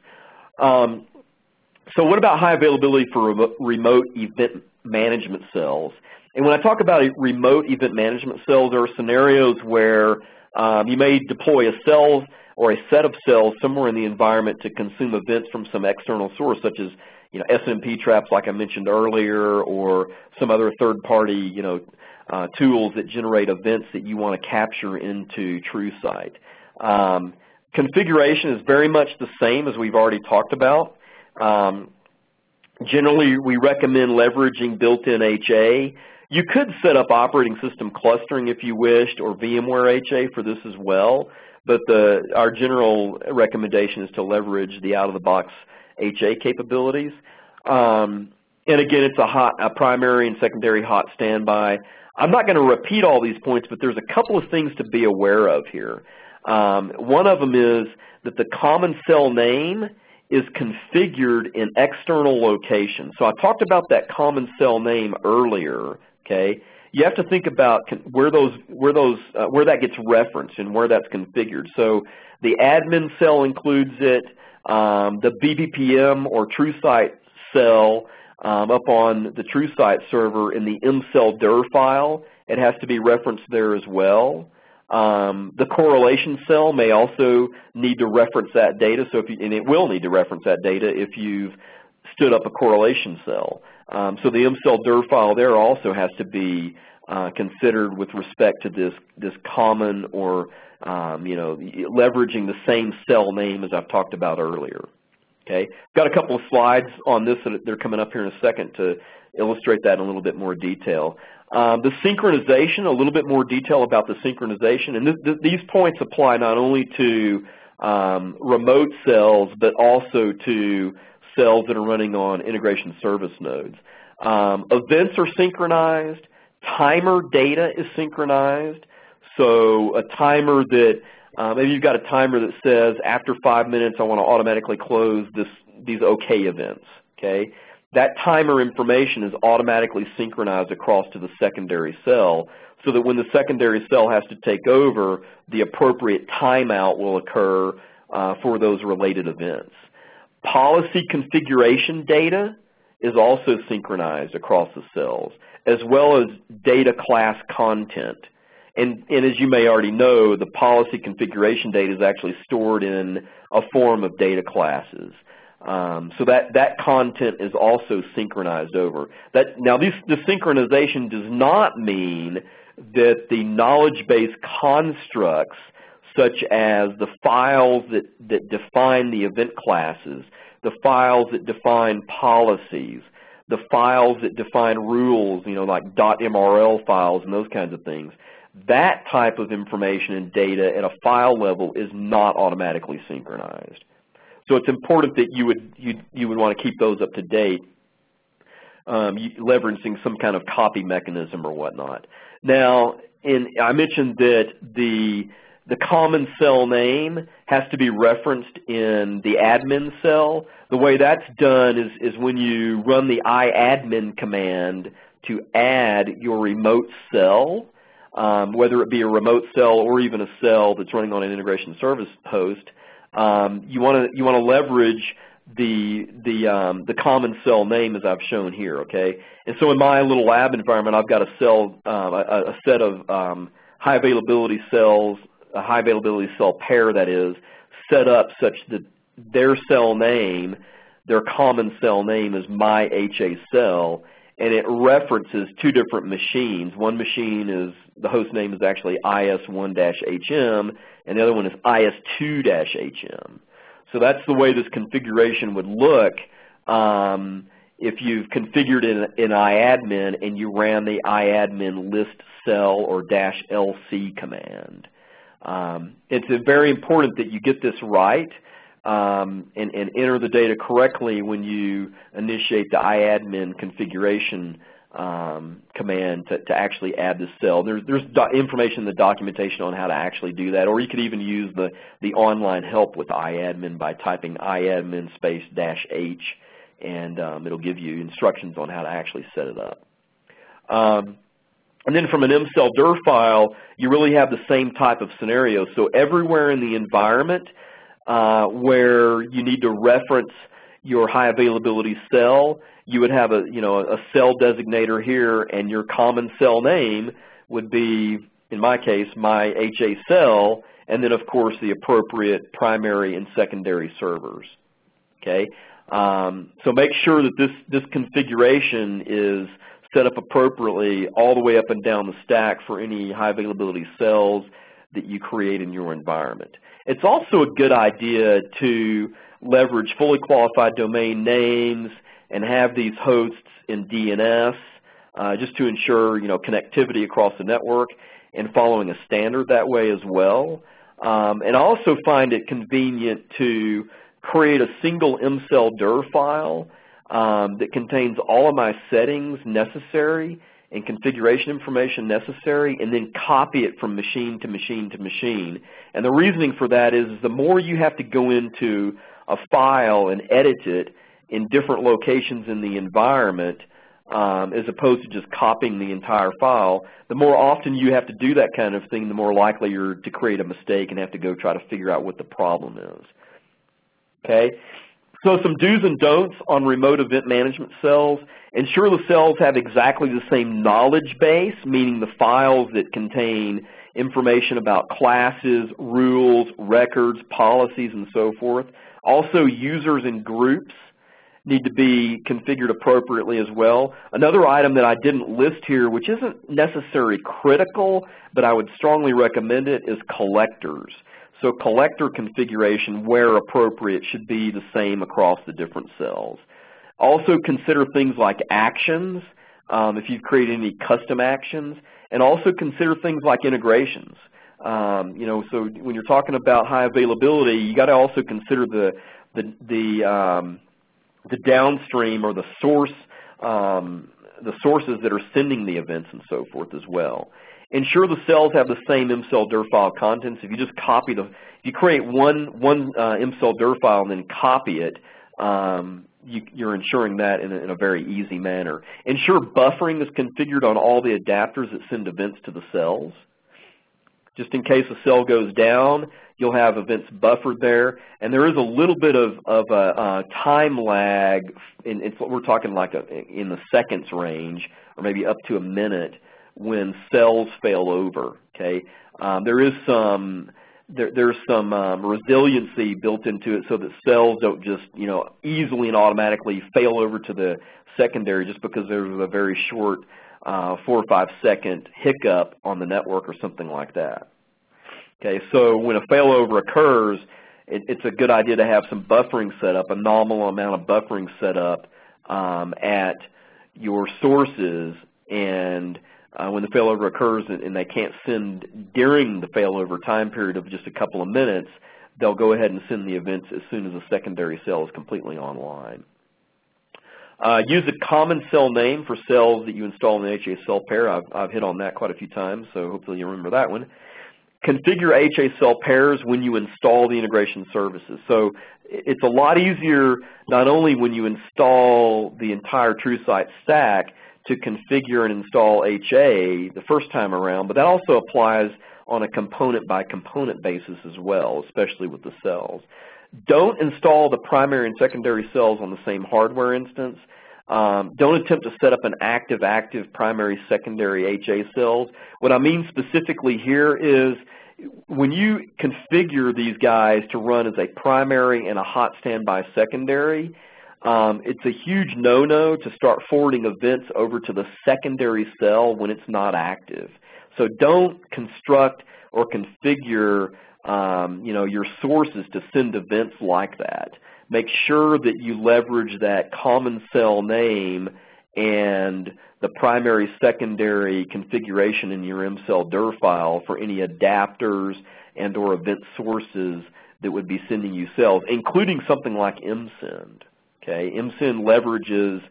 Um, so what about high availability for remote event management cells? And when I talk about remote event management cells, there are scenarios where um, you may deploy a cell or a set of cells somewhere in the environment to consume events from some external source, such as you know, SMP traps like I mentioned earlier or some other third-party, you know, uh, tools that generate events that you want to capture into TrueSight. Um, configuration is very much the same as we've already talked about. Um, generally, we recommend leveraging built-in HA. You could set up operating system clustering if you wished or VMware HA for this as well, but the, our general recommendation is to leverage the out-of-the-box HA capabilities. Um, and again, it's a hot, a primary and secondary hot standby. I'm not going to repeat all these points, but there's a couple of things to be aware of here. Um, one of them is that the common cell name is configured in external locations. So I talked about that common cell name earlier. Okay, you have to think about where those where those uh, where that gets referenced and where that's configured. So the admin cell includes it. Um, the BPPM or TrueSight cell um, up on the TrueSight server in the mcell.dir file, it has to be referenced there as well. Um, the correlation cell may also need to reference that data, so if you, and it will need to reference that data if you've stood up a correlation cell. Um, so the mcell.dir file there also has to be uh, considered with respect to this this common or um, you know leveraging the same cell name as I've talked about earlier. Okay, got a couple of slides on this that they're coming up here in a second to illustrate that in a little bit more detail. Um, the synchronization, a little bit more detail about the synchronization, and th these points apply not only to um, remote cells but also to cells that are running on integration service nodes. Um, events are synchronized. Timer data is synchronized. So a timer that uh, maybe you've got a timer that says after five minutes I want to automatically close this, these OK events. Okay, that timer information is automatically synchronized across to the secondary cell so that when the secondary cell has to take over, the appropriate timeout will occur uh, for those related events. Policy configuration data is also synchronized across the cells, as well as data class content. And, and as you may already know, the policy configuration data is actually stored in a form of data classes. Um, so that, that content is also synchronized over. That, now, this, the synchronization does not mean that the knowledge base constructs such as the files that, that define the event classes, the files that define policies, the files that define rules, you know, like .mrl files and those kinds of things. That type of information and data at a file level is not automatically synchronized. So it's important that you would you, you would want to keep those up to date, um, leveraging some kind of copy mechanism or whatnot. Now, in, I mentioned that the the common cell name has to be referenced in the admin cell. The way that's done is, is when you run the iadmin command to add your remote cell, um, whether it be a remote cell or even a cell that's running on an integration service host, um, you want to you want to leverage the the um, the common cell name as I've shown here. Okay, and so in my little lab environment, I've got a cell uh, a, a, set of um, high availability cells a high availability cell pair that is, set up such that their cell name, their common cell name is my HA cell, and it references two different machines. One machine is, the host name is actually IS1-HM, and the other one is IS2-HM. So that's the way this configuration would look um, if you've configured in, in iadmin and you ran the iadmin list cell or dash LC command. Um, it's very important that you get this right um, and, and, enter the data correctly when you initiate the iadmin configuration um, command to, to, actually add the cell. There's, there's information in the documentation on how to actually do that, or you could even use the, the online help with iadmin by typing iadmin space dash H, and um, it'll give you instructions on how to actually set it up. Um, and then from an MCell file, you really have the same type of scenario. So everywhere in the environment uh, where you need to reference your high availability cell, you would have a, you know, a cell designator here and your common cell name would be, in my case, my HA cell, and then of course the appropriate primary and secondary servers. Okay, um, so make sure that this, this configuration is set up appropriately all the way up and down the stack for any high availability cells that you create in your environment. It's also a good idea to leverage fully qualified domain names and have these hosts in DNS uh, just to ensure you know connectivity across the network and following a standard that way as well. Um, and I also find it convenient to create a single MCell dir file um, that contains all of my settings necessary and configuration information necessary and then copy it from machine to machine to machine. And the reasoning for that is, the more you have to go into a file and edit it in different locations in the environment um, as opposed to just copying the entire file, the more often you have to do that kind of thing, the more likely you're to create a mistake and have to go try to figure out what the problem is. Okay? So some do's and don'ts on remote event management cells. Ensure the cells have exactly the same knowledge base, meaning the files that contain information about classes, rules, records, policies, and so forth. Also, users and groups need to be configured appropriately as well. Another item that I didn't list here, which isn't necessarily critical, but I would strongly recommend it, is collectors. So collector configuration, where appropriate, should be the same across the different cells. Also consider things like actions, um, if you've created any custom actions, and also consider things like integrations. Um, you know, so when you're talking about high availability, you got to also consider the the the, um, the downstream or the source um, the sources that are sending the events and so forth as well. Ensure the cells have the same MCell dir file contents. If you just copy the, if you create one, one uh, MCell dir file and then copy it, um, you, are ensuring that in a, in a, very easy manner. Ensure buffering is configured on all the adapters that send events to the cells. Just in case a cell goes down, you'll have events buffered there. And there is a little bit of, of a, a time lag, in, in, we're talking like a, in the seconds range, or maybe up to a minute, when cells fail over. Okay, um, there is some there, there's some um, resiliency built into it so that cells don't just you know easily and automatically fail over to the secondary just because there's a very short uh, four or five second hiccup on the network or something like that. Okay, so when a failover occurs, it, it's a good idea to have some buffering set up, a nominal amount of buffering set up um, at your sources and uh, when the failover occurs and, and, they can't send during the failover time period of just a couple of minutes, they'll go ahead and send the events as soon as the secondary cell is completely online. Uh, use a common cell name for cells that you install in the HA cell pair. I've, I've hit on that quite a few times, so hopefully you remember that one. Configure HA cell pairs when you install the integration services. So it's a lot easier not only when you install the entire TrueSight stack to configure and install HA the first time around, but that also applies on a component by component basis as well, especially with the cells. Don't install the primary and secondary cells on the same hardware instance. Um, don't attempt to set up an active-active primary secondary HA cells. What I mean specifically here is when you configure these guys to run as a primary and a hot standby secondary, um, it's a huge no-no to start forwarding events over to the secondary cell when it's not active. So don't construct or configure um, you know, your sources to send events like that. Make sure that you leverage that common cell name and the primary secondary configuration in your MCell dir file for any adapters and or event sources that would be sending you cells, including something like MSend. Okay, MSend leverages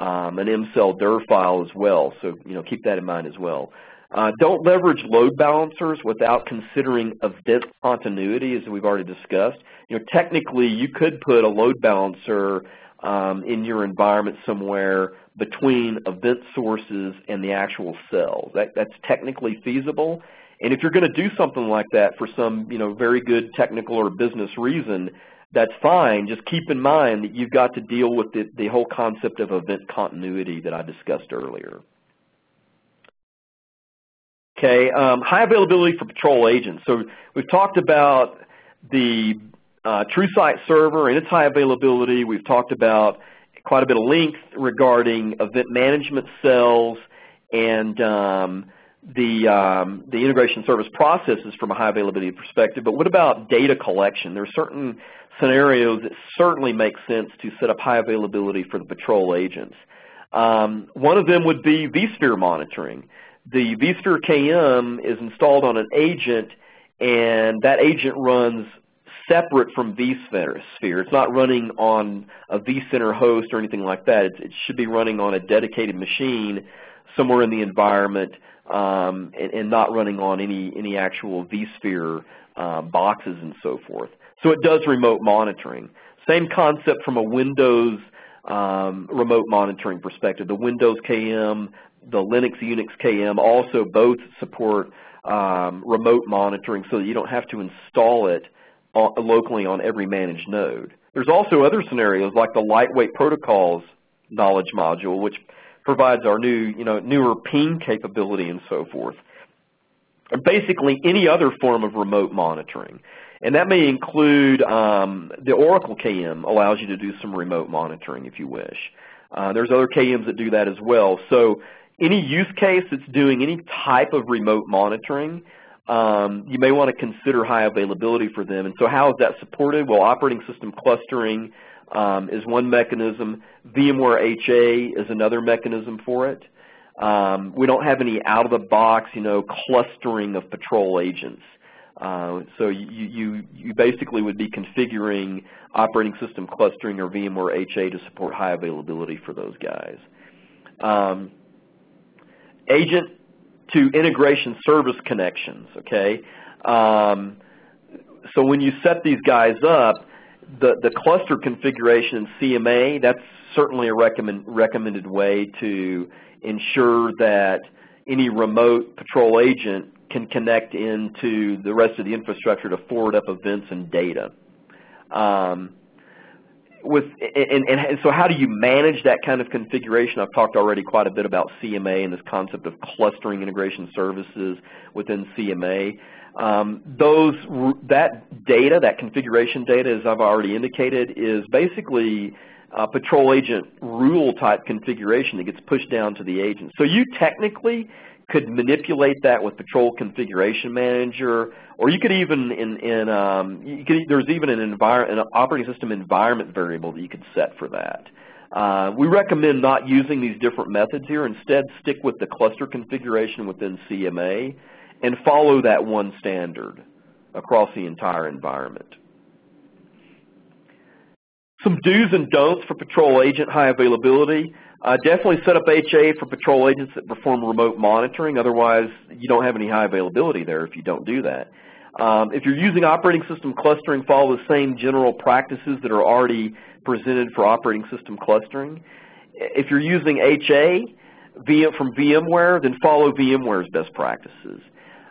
um, an MCell dir file as well, so you know keep that in mind as well. Uh, don't leverage load balancers without considering event continuity, as we've already discussed. You know, technically, you could put a load balancer um, in your environment somewhere between event sources and the actual cells. That, that's technically feasible. And if you're going to do something like that for some, you know, very good technical or business reason, that's fine. Just keep in mind that you've got to deal with the, the whole concept of event continuity that I discussed earlier. Okay, um, high availability for patrol agents. So we've talked about the uh, TrueSight server and its high availability. We've talked about quite a bit of length regarding event management cells and um, the, um, the integration service processes from a high availability perspective. But what about data collection? There are certain scenarios that certainly make sense to set up high availability for the patrol agents. Um, one of them would be vSphere monitoring the vSphere KM is installed on an agent, and that agent runs separate from vSphere. It's not running on a vCenter host or anything like that. It's, it should be running on a dedicated machine somewhere in the environment um, and, and, not running on any, any actual vSphere uh, boxes and so forth. So it does remote monitoring. Same concept from a Windows um, remote monitoring perspective. The Windows KM the Linux Unix KM also both support um, remote monitoring so that you don't have to install it locally on every managed node. There's also other scenarios like the lightweight protocols knowledge module, which provides our new, you know, newer ping capability and so forth. Basically any other form of remote monitoring. And that may include um, the Oracle KM allows you to do some remote monitoring if you wish. Uh, there's other KMs that do that as well. So any use case that's doing any type of remote monitoring, um, you may want to consider high availability for them. And so how is that supported? Well, operating system clustering um, is one mechanism. VMware HA is another mechanism for it. Um, we don't have any out-of-the-box, you know, clustering of patrol agents. Uh, so you, you, you basically would be configuring operating system clustering or VMware HA to support high availability for those guys. Um, agent to integration service connections, okay? Um, so when you set these guys up, the, the cluster configuration in CMA, that's certainly a recommend, recommended way to ensure that any remote patrol agent can connect into the rest of the infrastructure to forward up events and data. Um, with and, and, so how do you manage that kind of configuration? I've talked already quite a bit about CMA and this concept of clustering integration services within CMA. Um, those that data, that configuration data, as I've already indicated, is basically uh, patrol agent rule type configuration that gets pushed down to the agent. So you technically could manipulate that with Patrol Configuration Manager, or you could even in, in um, you could, there's even an, environment an operating system environment variable that you could set for that. Uh, we recommend not using these different methods here. Instead, stick with the cluster configuration within CMA and follow that one standard across the entire environment. Some do's and don'ts for patrol agent high availability. Uh, definitely set up HA for patrol agents that perform remote monitoring. Otherwise, you don't have any high availability there if you don't do that. Um, if you're using operating system clustering, follow the same general practices that are already presented for operating system clustering. If you're using HA from VMware, then follow VMware's best practices.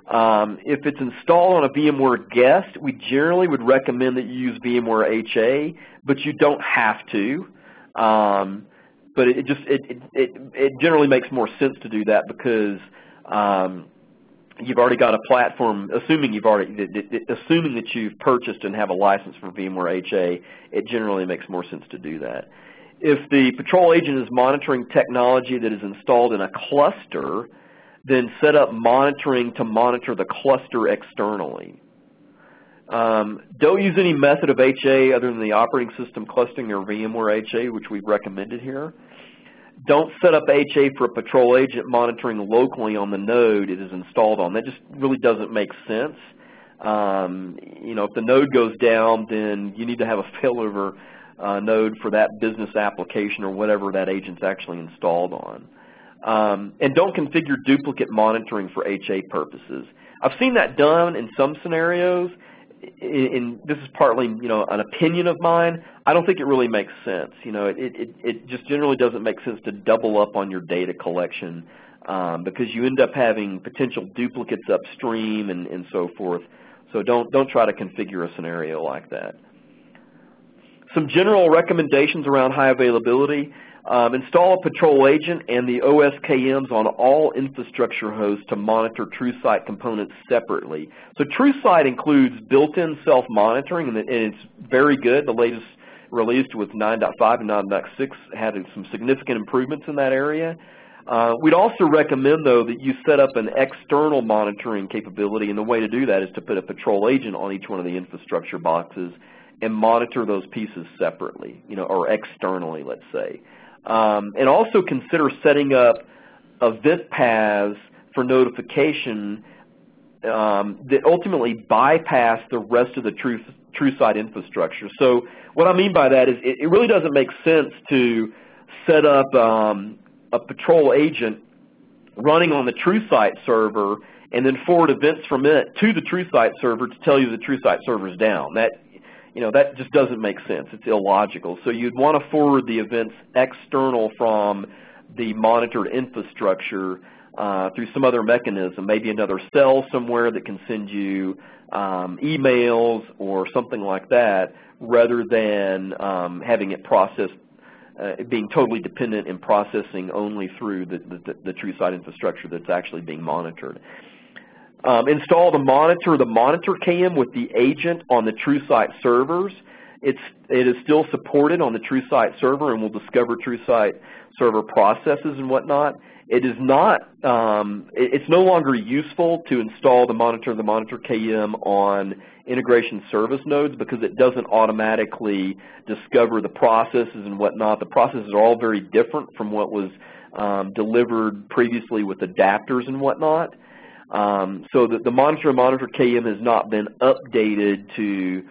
Um, if it's installed on a VMware guest, we generally would recommend that you use VMware HA, but you don't have to. Um, but it just it, it it generally makes more sense to do that because um, you've already got a platform. Assuming you've already assuming that you've purchased and have a license for VMware HA, it generally makes more sense to do that. If the patrol agent is monitoring technology that is installed in a cluster, then set up monitoring to monitor the cluster externally. Um, don't use any method of HA other than the operating system clustering or VMware HA, which we've recommended here. Don't set up HA for a patrol agent monitoring locally on the node it is installed on. That just really doesn't make sense. Um, you know, if the node goes down, then you need to have a failover uh, node for that business application or whatever that agent's actually installed on. Um, and don't configure duplicate monitoring for HA purposes. I've seen that done in some scenarios, and this is partly, you know, an opinion of mine. I don't think it really makes sense. You know, it, it, it just generally doesn't make sense to double up on your data collection um, because you end up having potential duplicates upstream and, and so forth. So don't, don't try to configure a scenario like that. Some general recommendations around high availability. Um, install a patrol agent and the OSKMs on all infrastructure hosts to monitor TrueSight components separately. So TrueSight includes built-in self-monitoring, and it's very good. The latest released with 9.5 and 9.6 had some significant improvements in that area. Uh, we'd also recommend, though, that you set up an external monitoring capability, and the way to do that is to put a patrol agent on each one of the infrastructure boxes and monitor those pieces separately, you know, or externally, let's say. Um, and also consider setting up event paths for notification um, that ultimately bypass the rest of the true, TrueSight infrastructure. So what I mean by that is it, it really doesn't make sense to set up um, a patrol agent running on the TrueSight server and then forward events from it to the TrueSight server to tell you the TrueSight server is down. That you know, that just doesn't make sense. It's illogical. So you'd want to forward the events external from the monitored infrastructure uh, through some other mechanism, maybe another cell somewhere that can send you um, emails or something like that, rather than um, having it processed, uh, being totally dependent in processing only through the, the, the TrueSight infrastructure that's actually being monitored. Um, install the monitor, the monitor KM with the agent on the TrueSight servers. It's, it is still supported on the TrueSight server and will discover TrueSight server processes and whatnot. It is not, um, it's no longer useful to install the monitor, the monitor KM on integration service nodes because it doesn't automatically discover the processes and whatnot. The processes are all very different from what was um, delivered previously with adapters and whatnot. Um, so the, the monitor monitor KM has not been updated to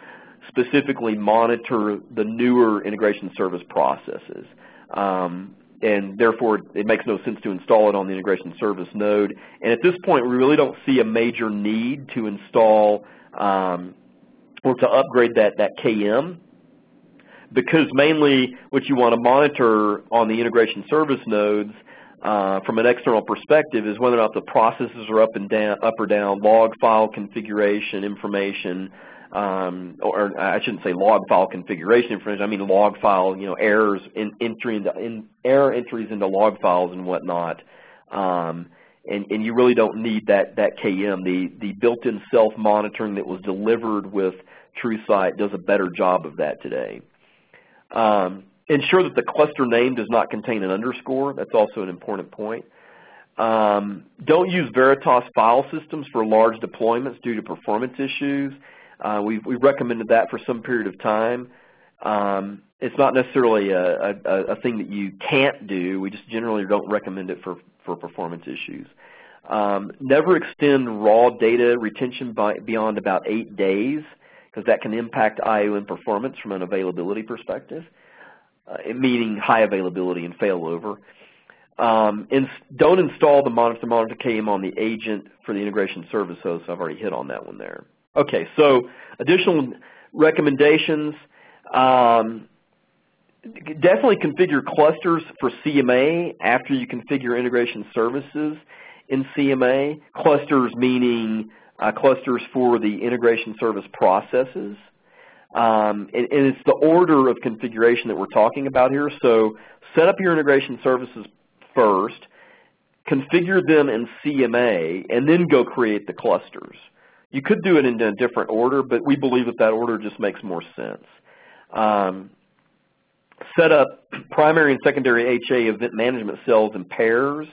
specifically monitor the newer integration service processes. Um, and therefore, it makes no sense to install it on the integration service node. And at this point, we really don't see a major need to install um, or to upgrade that, that KM because mainly what you want to monitor on the integration service nodes uh, from an external perspective is whether or not the processes are up and down, up or down, log file configuration information, um, or I shouldn't say log file configuration information. I mean log file, you know, errors in entry into in, error entries into log files and whatnot. Um, and, and you really don't need that that KM. The the built-in self-monitoring that was delivered with TrueSight does a better job of that today. Um, ensure that the cluster name does not contain an underscore. That's also an important point. Um, don't use Veritas file systems for large deployments due to performance issues. Uh, we've, we've, recommended that for some period of time. Um, it's not necessarily a, a, a, thing that you can't do. We just generally don't recommend it for, for performance issues. Um, never extend raw data retention by, beyond about eight days because that can impact I.O. and performance from an availability perspective, meaning high availability and failover. Um, ins don't install the monitor monitor KM on the agent for the integration service. I've already hit on that one there. Okay, so additional recommendations. Um, definitely configure clusters for CMA after you configure integration services in CMA. Clusters meaning uh, clusters for the integration service processes. Um, and, and, it's the order of configuration that we're talking about here. So set up your integration services first, configure them in CMA, and then go create the clusters. You could do it in a different order, but we believe that that order just makes more sense. Um, set up primary and secondary HA event management cells in pairs.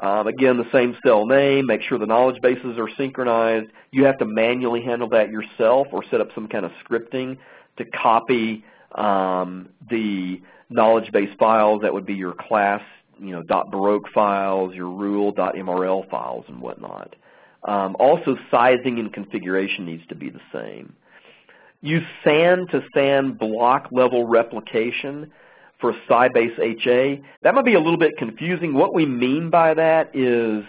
Um, again, the same cell name, make sure the knowledge bases are synchronized. You have to manually handle that yourself or set up some kind of scripting to copy um, the knowledge base files. That would be your class you know, .baroc files, your rule, .mrl files, and whatnot. Um, also, sizing and configuration needs to be the same. Use SAN to SAN block level replication for Sybase HA. That might be a little bit confusing. What we mean by that is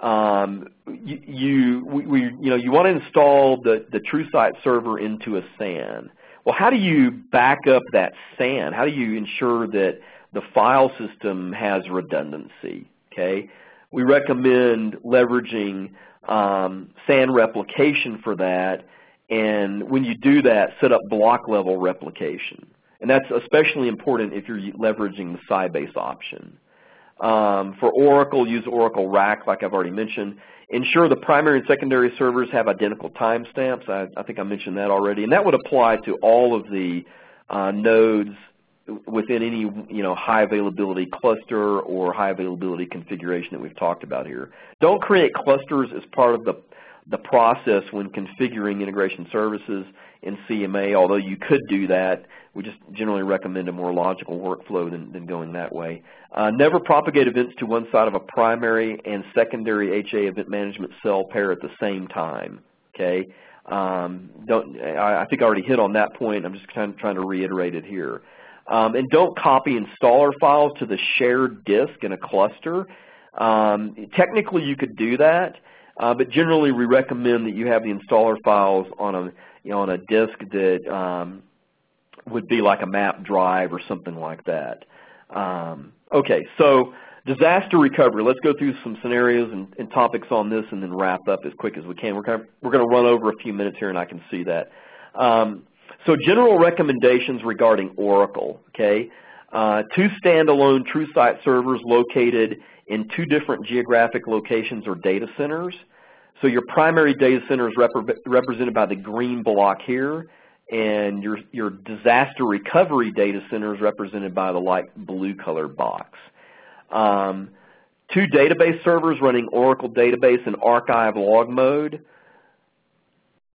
um, you, you, we, you, know, you want to install the, the TrueSight server into a SAN. Well, how do you back up that SAN? How do you ensure that the file system has redundancy. Okay, we recommend leveraging um, SAN replication for that, and when you do that, set up block level replication. And that's especially important if you're leveraging the Sybase option. Um, for Oracle, use Oracle RAC, like I've already mentioned. Ensure the primary and secondary servers have identical timestamps. I, I think I mentioned that already. And that would apply to all of the uh, nodes within any you know high availability cluster or high availability configuration that we've talked about here. Don't create clusters as part of the the process when configuring integration services in CMA, although you could do that. We just generally recommend a more logical workflow than, than going that way. Uh, never propagate events to one side of a primary and secondary HA event management cell pair at the same time. Okay, um, don't, I, I think I already hit on that point. I'm just kind of trying to reiterate it here. Um, and don't copy installer files to the shared disk in a cluster. Um, technically, you could do that, uh, but generally we recommend that you have the installer files on a you know on a disk that um, would be like a map drive or something like that. Um, okay, so disaster recovery. Let's go through some scenarios and, and, topics on this, and then wrap up as quick as we can. We're kind of, we're going to run over a few minutes here, and I can see that. Um, so general recommendations regarding Oracle, okay? Uh, two standalone TrueSight servers located in two different geographic locations or data centers. So your primary data center is rep represented by the green block here, and your, your disaster recovery data center is represented by the light blue colored box. Um, two database servers running Oracle database in archive log mode,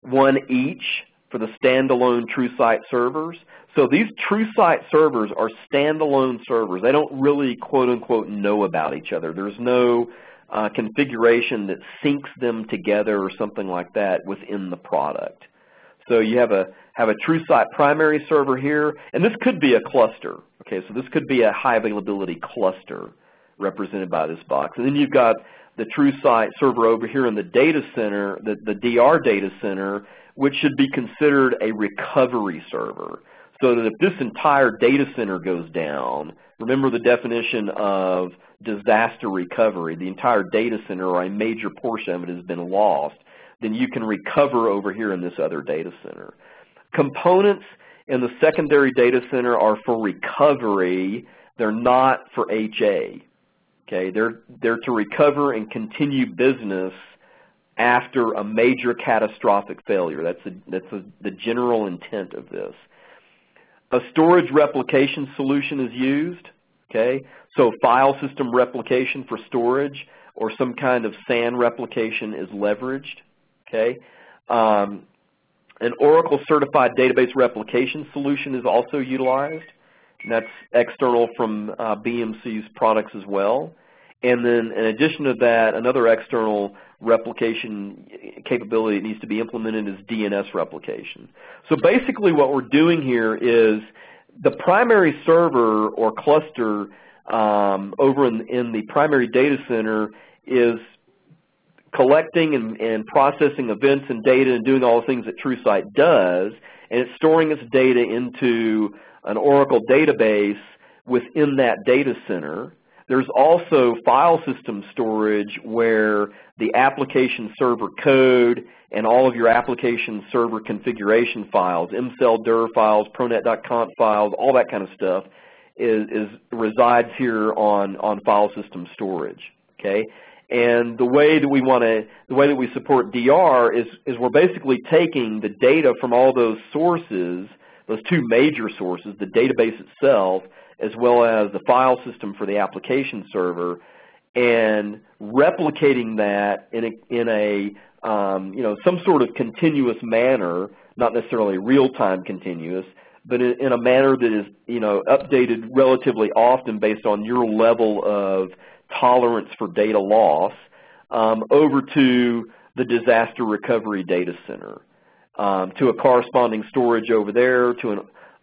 one each for the standalone TrueSight servers. So these TrueSight servers are standalone servers. They don't really quote unquote know about each other. There's no uh, configuration that syncs them together or something like that within the product. So you have a have a TrueSight primary server here, and this could be a cluster. Okay, so this could be a high availability cluster represented by this box. And then you've got the TrueSight server over here in the data center, the, the DR data center, which should be considered a recovery server. So that if this entire data center goes down, remember the definition of disaster recovery, the entire data center or a major portion of it has been lost, then you can recover over here in this other data center. Components in the secondary data center are for recovery. They're not for HA. Okay, they're, they're to recover and continue business after a major catastrophic failure. That's, a, that's a, the general intent of this. a storage replication solution is used. Okay, so file system replication for storage or some kind of SAN replication is leveraged. Okay, um, an Oracle Certified Database Replication solution is also utilized. And that's external from uh, BMC's products as well. And then in addition to that, another external replication capability that needs to be implemented is DNS replication. So basically what we're doing here is the primary server or cluster um, over in, in the primary data center is collecting and, and, processing events and data and doing all the things that TrueSight does, and it's storing its data into an Oracle database within that data center. There's also file system storage where the application server code and all of your application server configuration files, mcell dir files, pronet.conf files, all that kind of stuff is, is resides here on, on file system storage. Okay? And the way that we want to, the way that we support DR is, is we're basically taking the data from all those sources, those two major sources, the database itself, as well as the file system for the application server, and replicating that in a, in a um, you know, some sort of continuous manner, not necessarily real-time continuous, but in, in, a manner that is, you know, updated relatively often based on your level of tolerance for data loss um, over to the disaster recovery data center, um, to a corresponding storage over there, to an,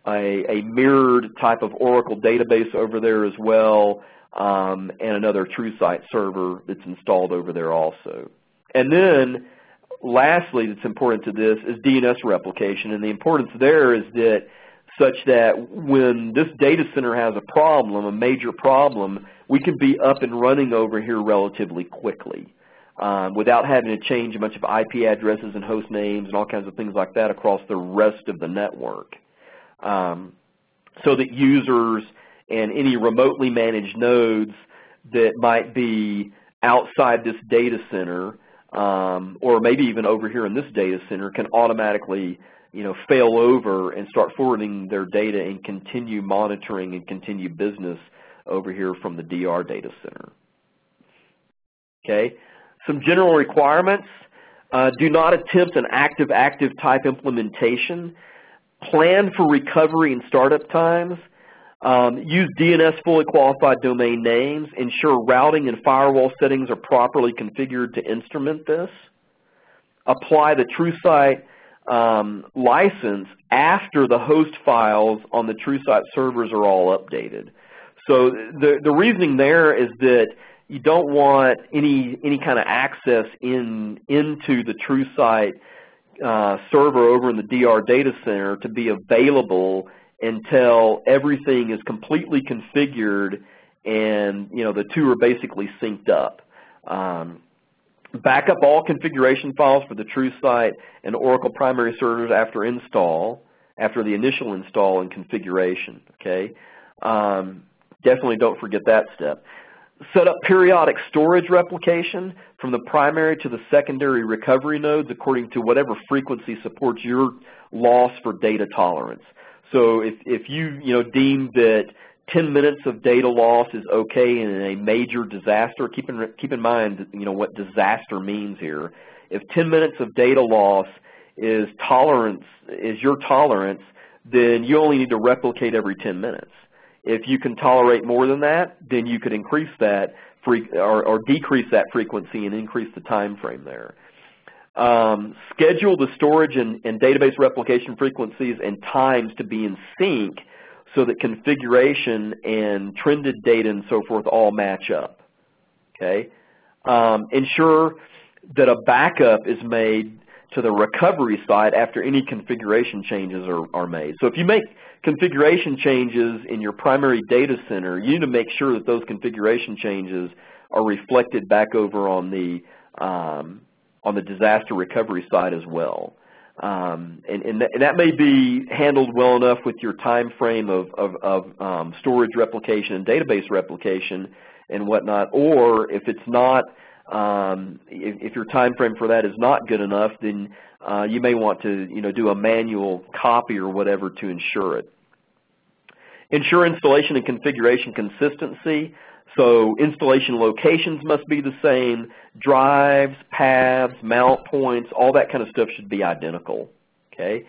a, a, mirrored type of Oracle database over there as well, um, and another TrueSight server that's installed over there also. And then lastly that's important to this is DNS replication, and the importance there is that such that when this data center has a problem, a major problem, we can be up and running over here relatively quickly um, without having to change a bunch of IP addresses and host names and all kinds of things like that across the rest of the network. Um, so that users and any remotely managed nodes that might be outside this data center um, or maybe even over here in this data center can automatically you know, fail over and start forwarding their data and continue monitoring and continue business over here from the DR data center. Okay, some general requirements. Uh, do not attempt an active-active type implementation. Plan for recovery and startup times. Um, use DNS fully qualified domain names. Ensure routing and firewall settings are properly configured to instrument this. Apply the TrueSight um, license after the host files on the TrueSight servers are all updated. So the, the reasoning there is that you don't want any, any kind of access in, into the TrueSight uh, server over in the DR data center to be available until everything is completely configured and you know the two are basically synced up. Um, back up all configuration files for the TrueSight and Oracle primary servers after install, after the initial install and configuration. Okay, um, definitely don't forget that step. Set up periodic storage replication from the primary to the secondary recovery nodes according to whatever frequency supports your loss for data tolerance. So if, if you, you know, deem that 10 minutes of data loss is okay in a major disaster, keep in, keep in mind, you know, what disaster means here. If 10 minutes of data loss is tolerance, is your tolerance, then you only need to replicate every 10 minutes. If you can tolerate more than that, then you could increase that or, or decrease that frequency and increase the time frame there. Um, schedule the storage and, and, database replication frequencies and times to be in sync so that configuration and trended data and so forth all match up. Okay. Um, ensure that a backup is made to the recovery site after any configuration changes are, are made. So if you make configuration changes in your primary data center, you need to make sure that those configuration changes are reflected back over on the um, on the disaster recovery side as well. Um, and, and, th and, that may be handled well enough with your time frame of, of, of um, storage replication and database replication and whatnot, or if it's not, um, if, if, your time frame for that is not good enough, then uh, you may want to you know, do a manual copy or whatever to ensure it. Ensure installation and configuration consistency. So installation locations must be the same. Drives, paths, mount points, all that kind of stuff should be identical. Okay.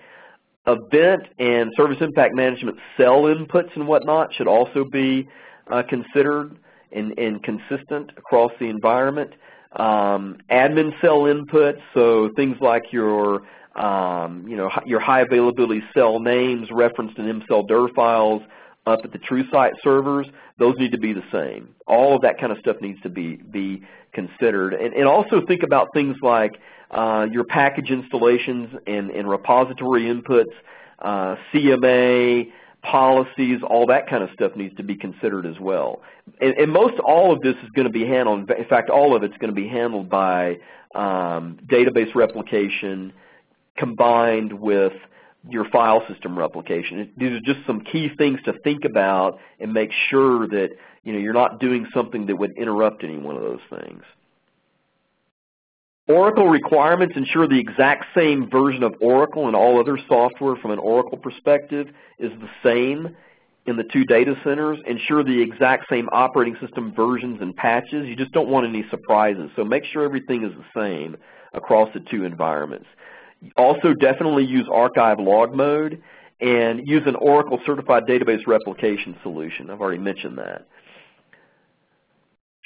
Event and service impact management cell inputs and whatnot should also be uh, considered and, and, consistent across the environment. Um, admin cell inputs, so things like your um, you know, your high availability cell names referenced in MCellDir files up at the TrueSight servers, those need to be the same. All of that kind of stuff needs to be, be considered. And, and also think about things like uh, your package installations and, and repository inputs, uh, CMA, policies, all that kind of stuff needs to be considered as well. And, and most all of this is going to be handled, in fact all of it's going to be handled by um, database replication combined with your file system replication. These are just some key things to think about and make sure that you know, you're not doing something that would interrupt any one of those things. Oracle requirements ensure the exact same version of Oracle and all other software from an Oracle perspective is the same in the two data centers. Ensure the exact same operating system versions and patches. You just don't want any surprises. So make sure everything is the same across the two environments. Also definitely use archive log mode and use an Oracle Certified Database Replication solution. I've already mentioned that.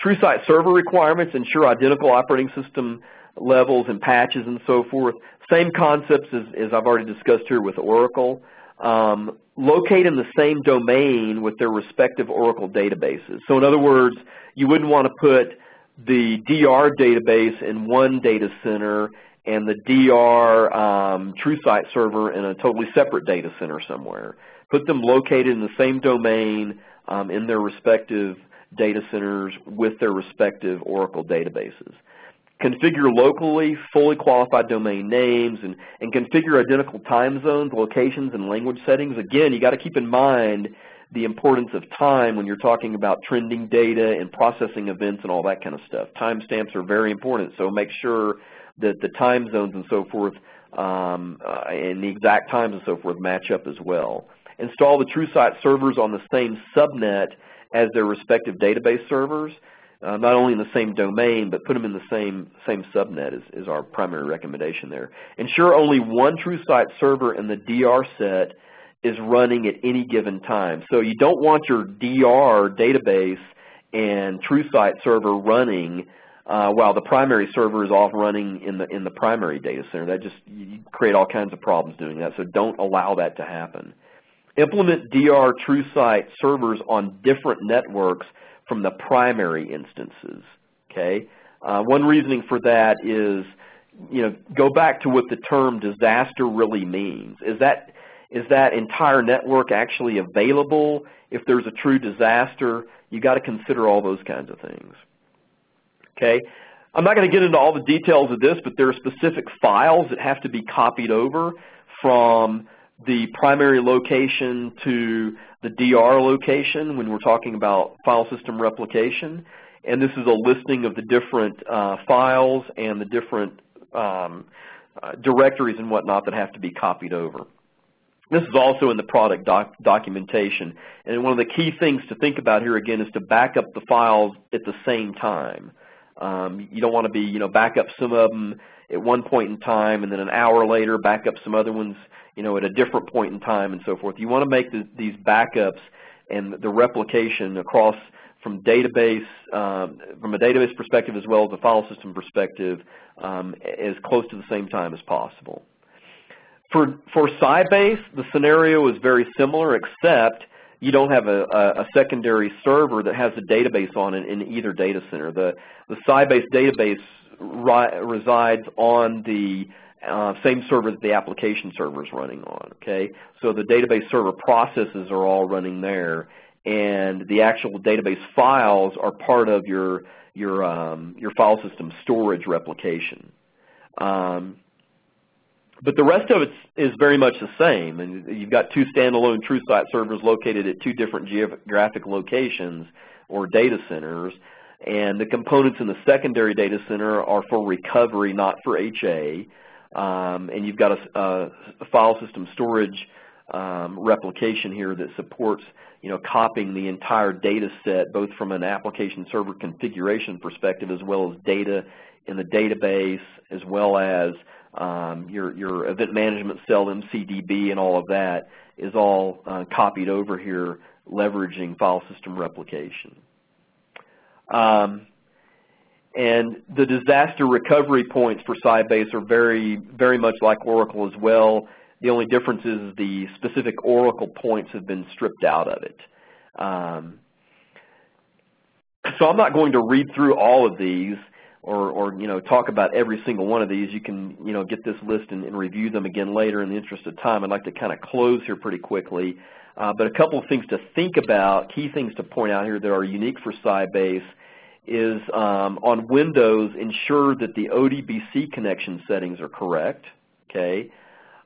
TrueSight server requirements ensure identical operating system levels and patches and so forth. Same concepts as, as I've already discussed here with Oracle. Um, locate in the same domain with their respective Oracle databases. So in other words, you wouldn't want to put the DR database in one data center and the DR um, TrueSight server in a totally separate data center somewhere. Put them located in the same domain um, in their respective data centers with their respective Oracle databases. Configure locally fully qualified domain names and, and configure identical time zones, locations, and language settings. Again, you got to keep in mind the importance of time when you're talking about trending data and processing events and all that kind of stuff. Timestamps are very important, so make sure that the time zones and so forth um, uh, and the exact times and so forth match up as well. Install the TrueSight servers on the same subnet as their respective database servers, uh, not only in the same domain, but put them in the same, same subnet is, is our primary recommendation there. Ensure only one TrueSight server in the DR set is running at any given time. So you don't want your DR database and TrueSight server running uh, while the primary server is off running in the in the primary data center. That just you create all kinds of problems doing that. So don't allow that to happen. Implement DR TrueSight servers on different networks from the primary instances. Okay. Uh, one reasoning for that is, you know, go back to what the term disaster really means. Is that is that entire network actually available? If there's a true disaster, you got to consider all those kinds of things. Okay. I'm not going to get into all the details of this, but there are specific files that have to be copied over from the primary location to the DR location when we're talking about file system replication. And this is a listing of the different uh, files and the different um, uh, directories and whatnot that have to be copied over. This is also in the product doc documentation. And one of the key things to think about here again is to back up the files at the same time. Um, you don't want to be, you know, back up some of them at one point in time and then an hour later back up some other ones, you know, at a different point in time and so forth. You want to make the, these backups and the replication across from database, um, from a database perspective as well as a file system perspective um, as close to the same time as possible. For, for Sybase, the scenario is very similar except you don't have a, a, secondary server that has a database on it in either data center. The, the Sybase database resides on the uh, same server that the application server is running on. Okay, so the database server processes are all running there, and the actual database files are part of your your um, your file system storage replication. Um, but the rest of it is very much the same. And you've got two standalone TrueSight servers located at two different geographic locations or data centers. And the components in the secondary data center are for recovery, not for HA. Um, and you've got a, a, file system storage um, replication here that supports you know, copying the entire data set, both from an application server configuration perspective as well as data in the database, as well as um, your, your event management cell, MCDB, and all of that is all uh, copied over here, leveraging file system replication. Um, and the disaster recovery points for Sybase are very, very much like Oracle as well. The only difference is the specific Oracle points have been stripped out of it. Um, so I'm not going to read through all of these or, or, you know, talk about every single one of these. You can, you know, get this list and, and review them again later in the interest of time. I'd like to kind of close here pretty quickly. Uh, but a couple of things to think about, key things to point out here that are unique for Sybase is um, on Windows, ensure that the ODBC connection settings are correct. Okay.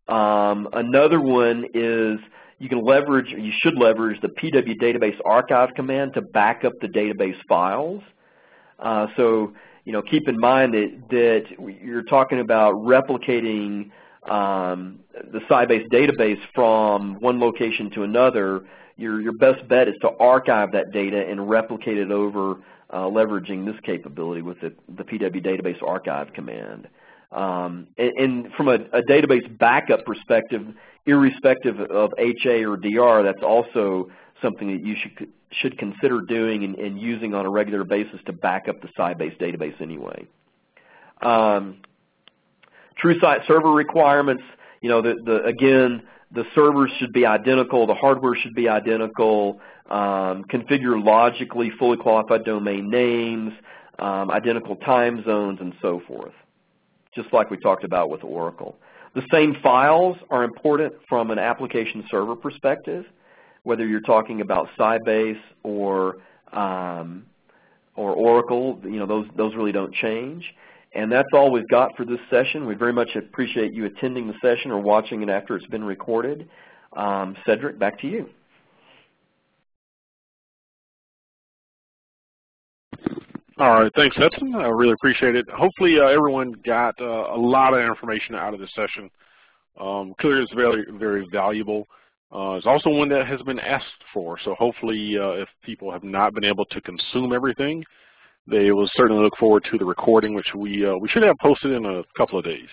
Um, another one is you can leverage, you should leverage the PW database archive command to back up the database files. Uh, so, you know, keep in mind that, that you're talking about replicating um, the Sybase database from one location to another. Your, your best bet is to archive that data and replicate it over uh, leveraging this capability with the, the PW database archive command. Um, and, and, from a, a, database backup perspective, irrespective of HA or DR, that's also something that you should should consider doing and, and using on a regular basis to back up the Sybase database anyway. Um, server requirements, you know, the, the, again, the servers should be identical, the hardware should be identical, um, configure logically fully qualified domain names, um, identical time zones, and so forth just like we talked about with Oracle. The same files are important from an application server perspective, whether you're talking about Sybase or um, or Oracle, you know, those, those really don't change. And that's all we've got for this session. We very much appreciate you attending the session or watching it after it's been recorded. Um, Cedric, back to you. All right, thanks, Hudson. I really appreciate it. Hopefully, uh, everyone got uh, a lot of information out of this session. Um, clearly, it's very, very valuable. Uh, it's also one that has been asked for, so hopefully, uh, if people have not been able to consume everything, they will certainly look forward to the recording, which we uh, we should have posted in a couple of days,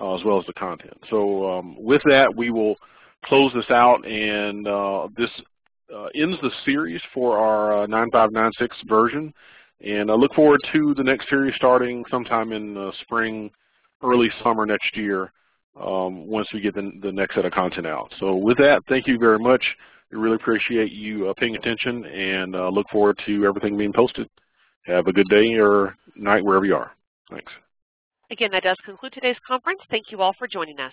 uh, as well as the content. So, um, with that, we will close this out, and this ends the series for our 9596 version. And I look forward to the next series starting sometime in spring, early summer next year um, once we get the, the, next set of content out. So with that, thank you very much. We really appreciate you uh, paying attention and uh, look forward to everything being posted. Have a good day or night wherever you are. Thanks. Again, that does conclude today's conference. Thank you all for joining us.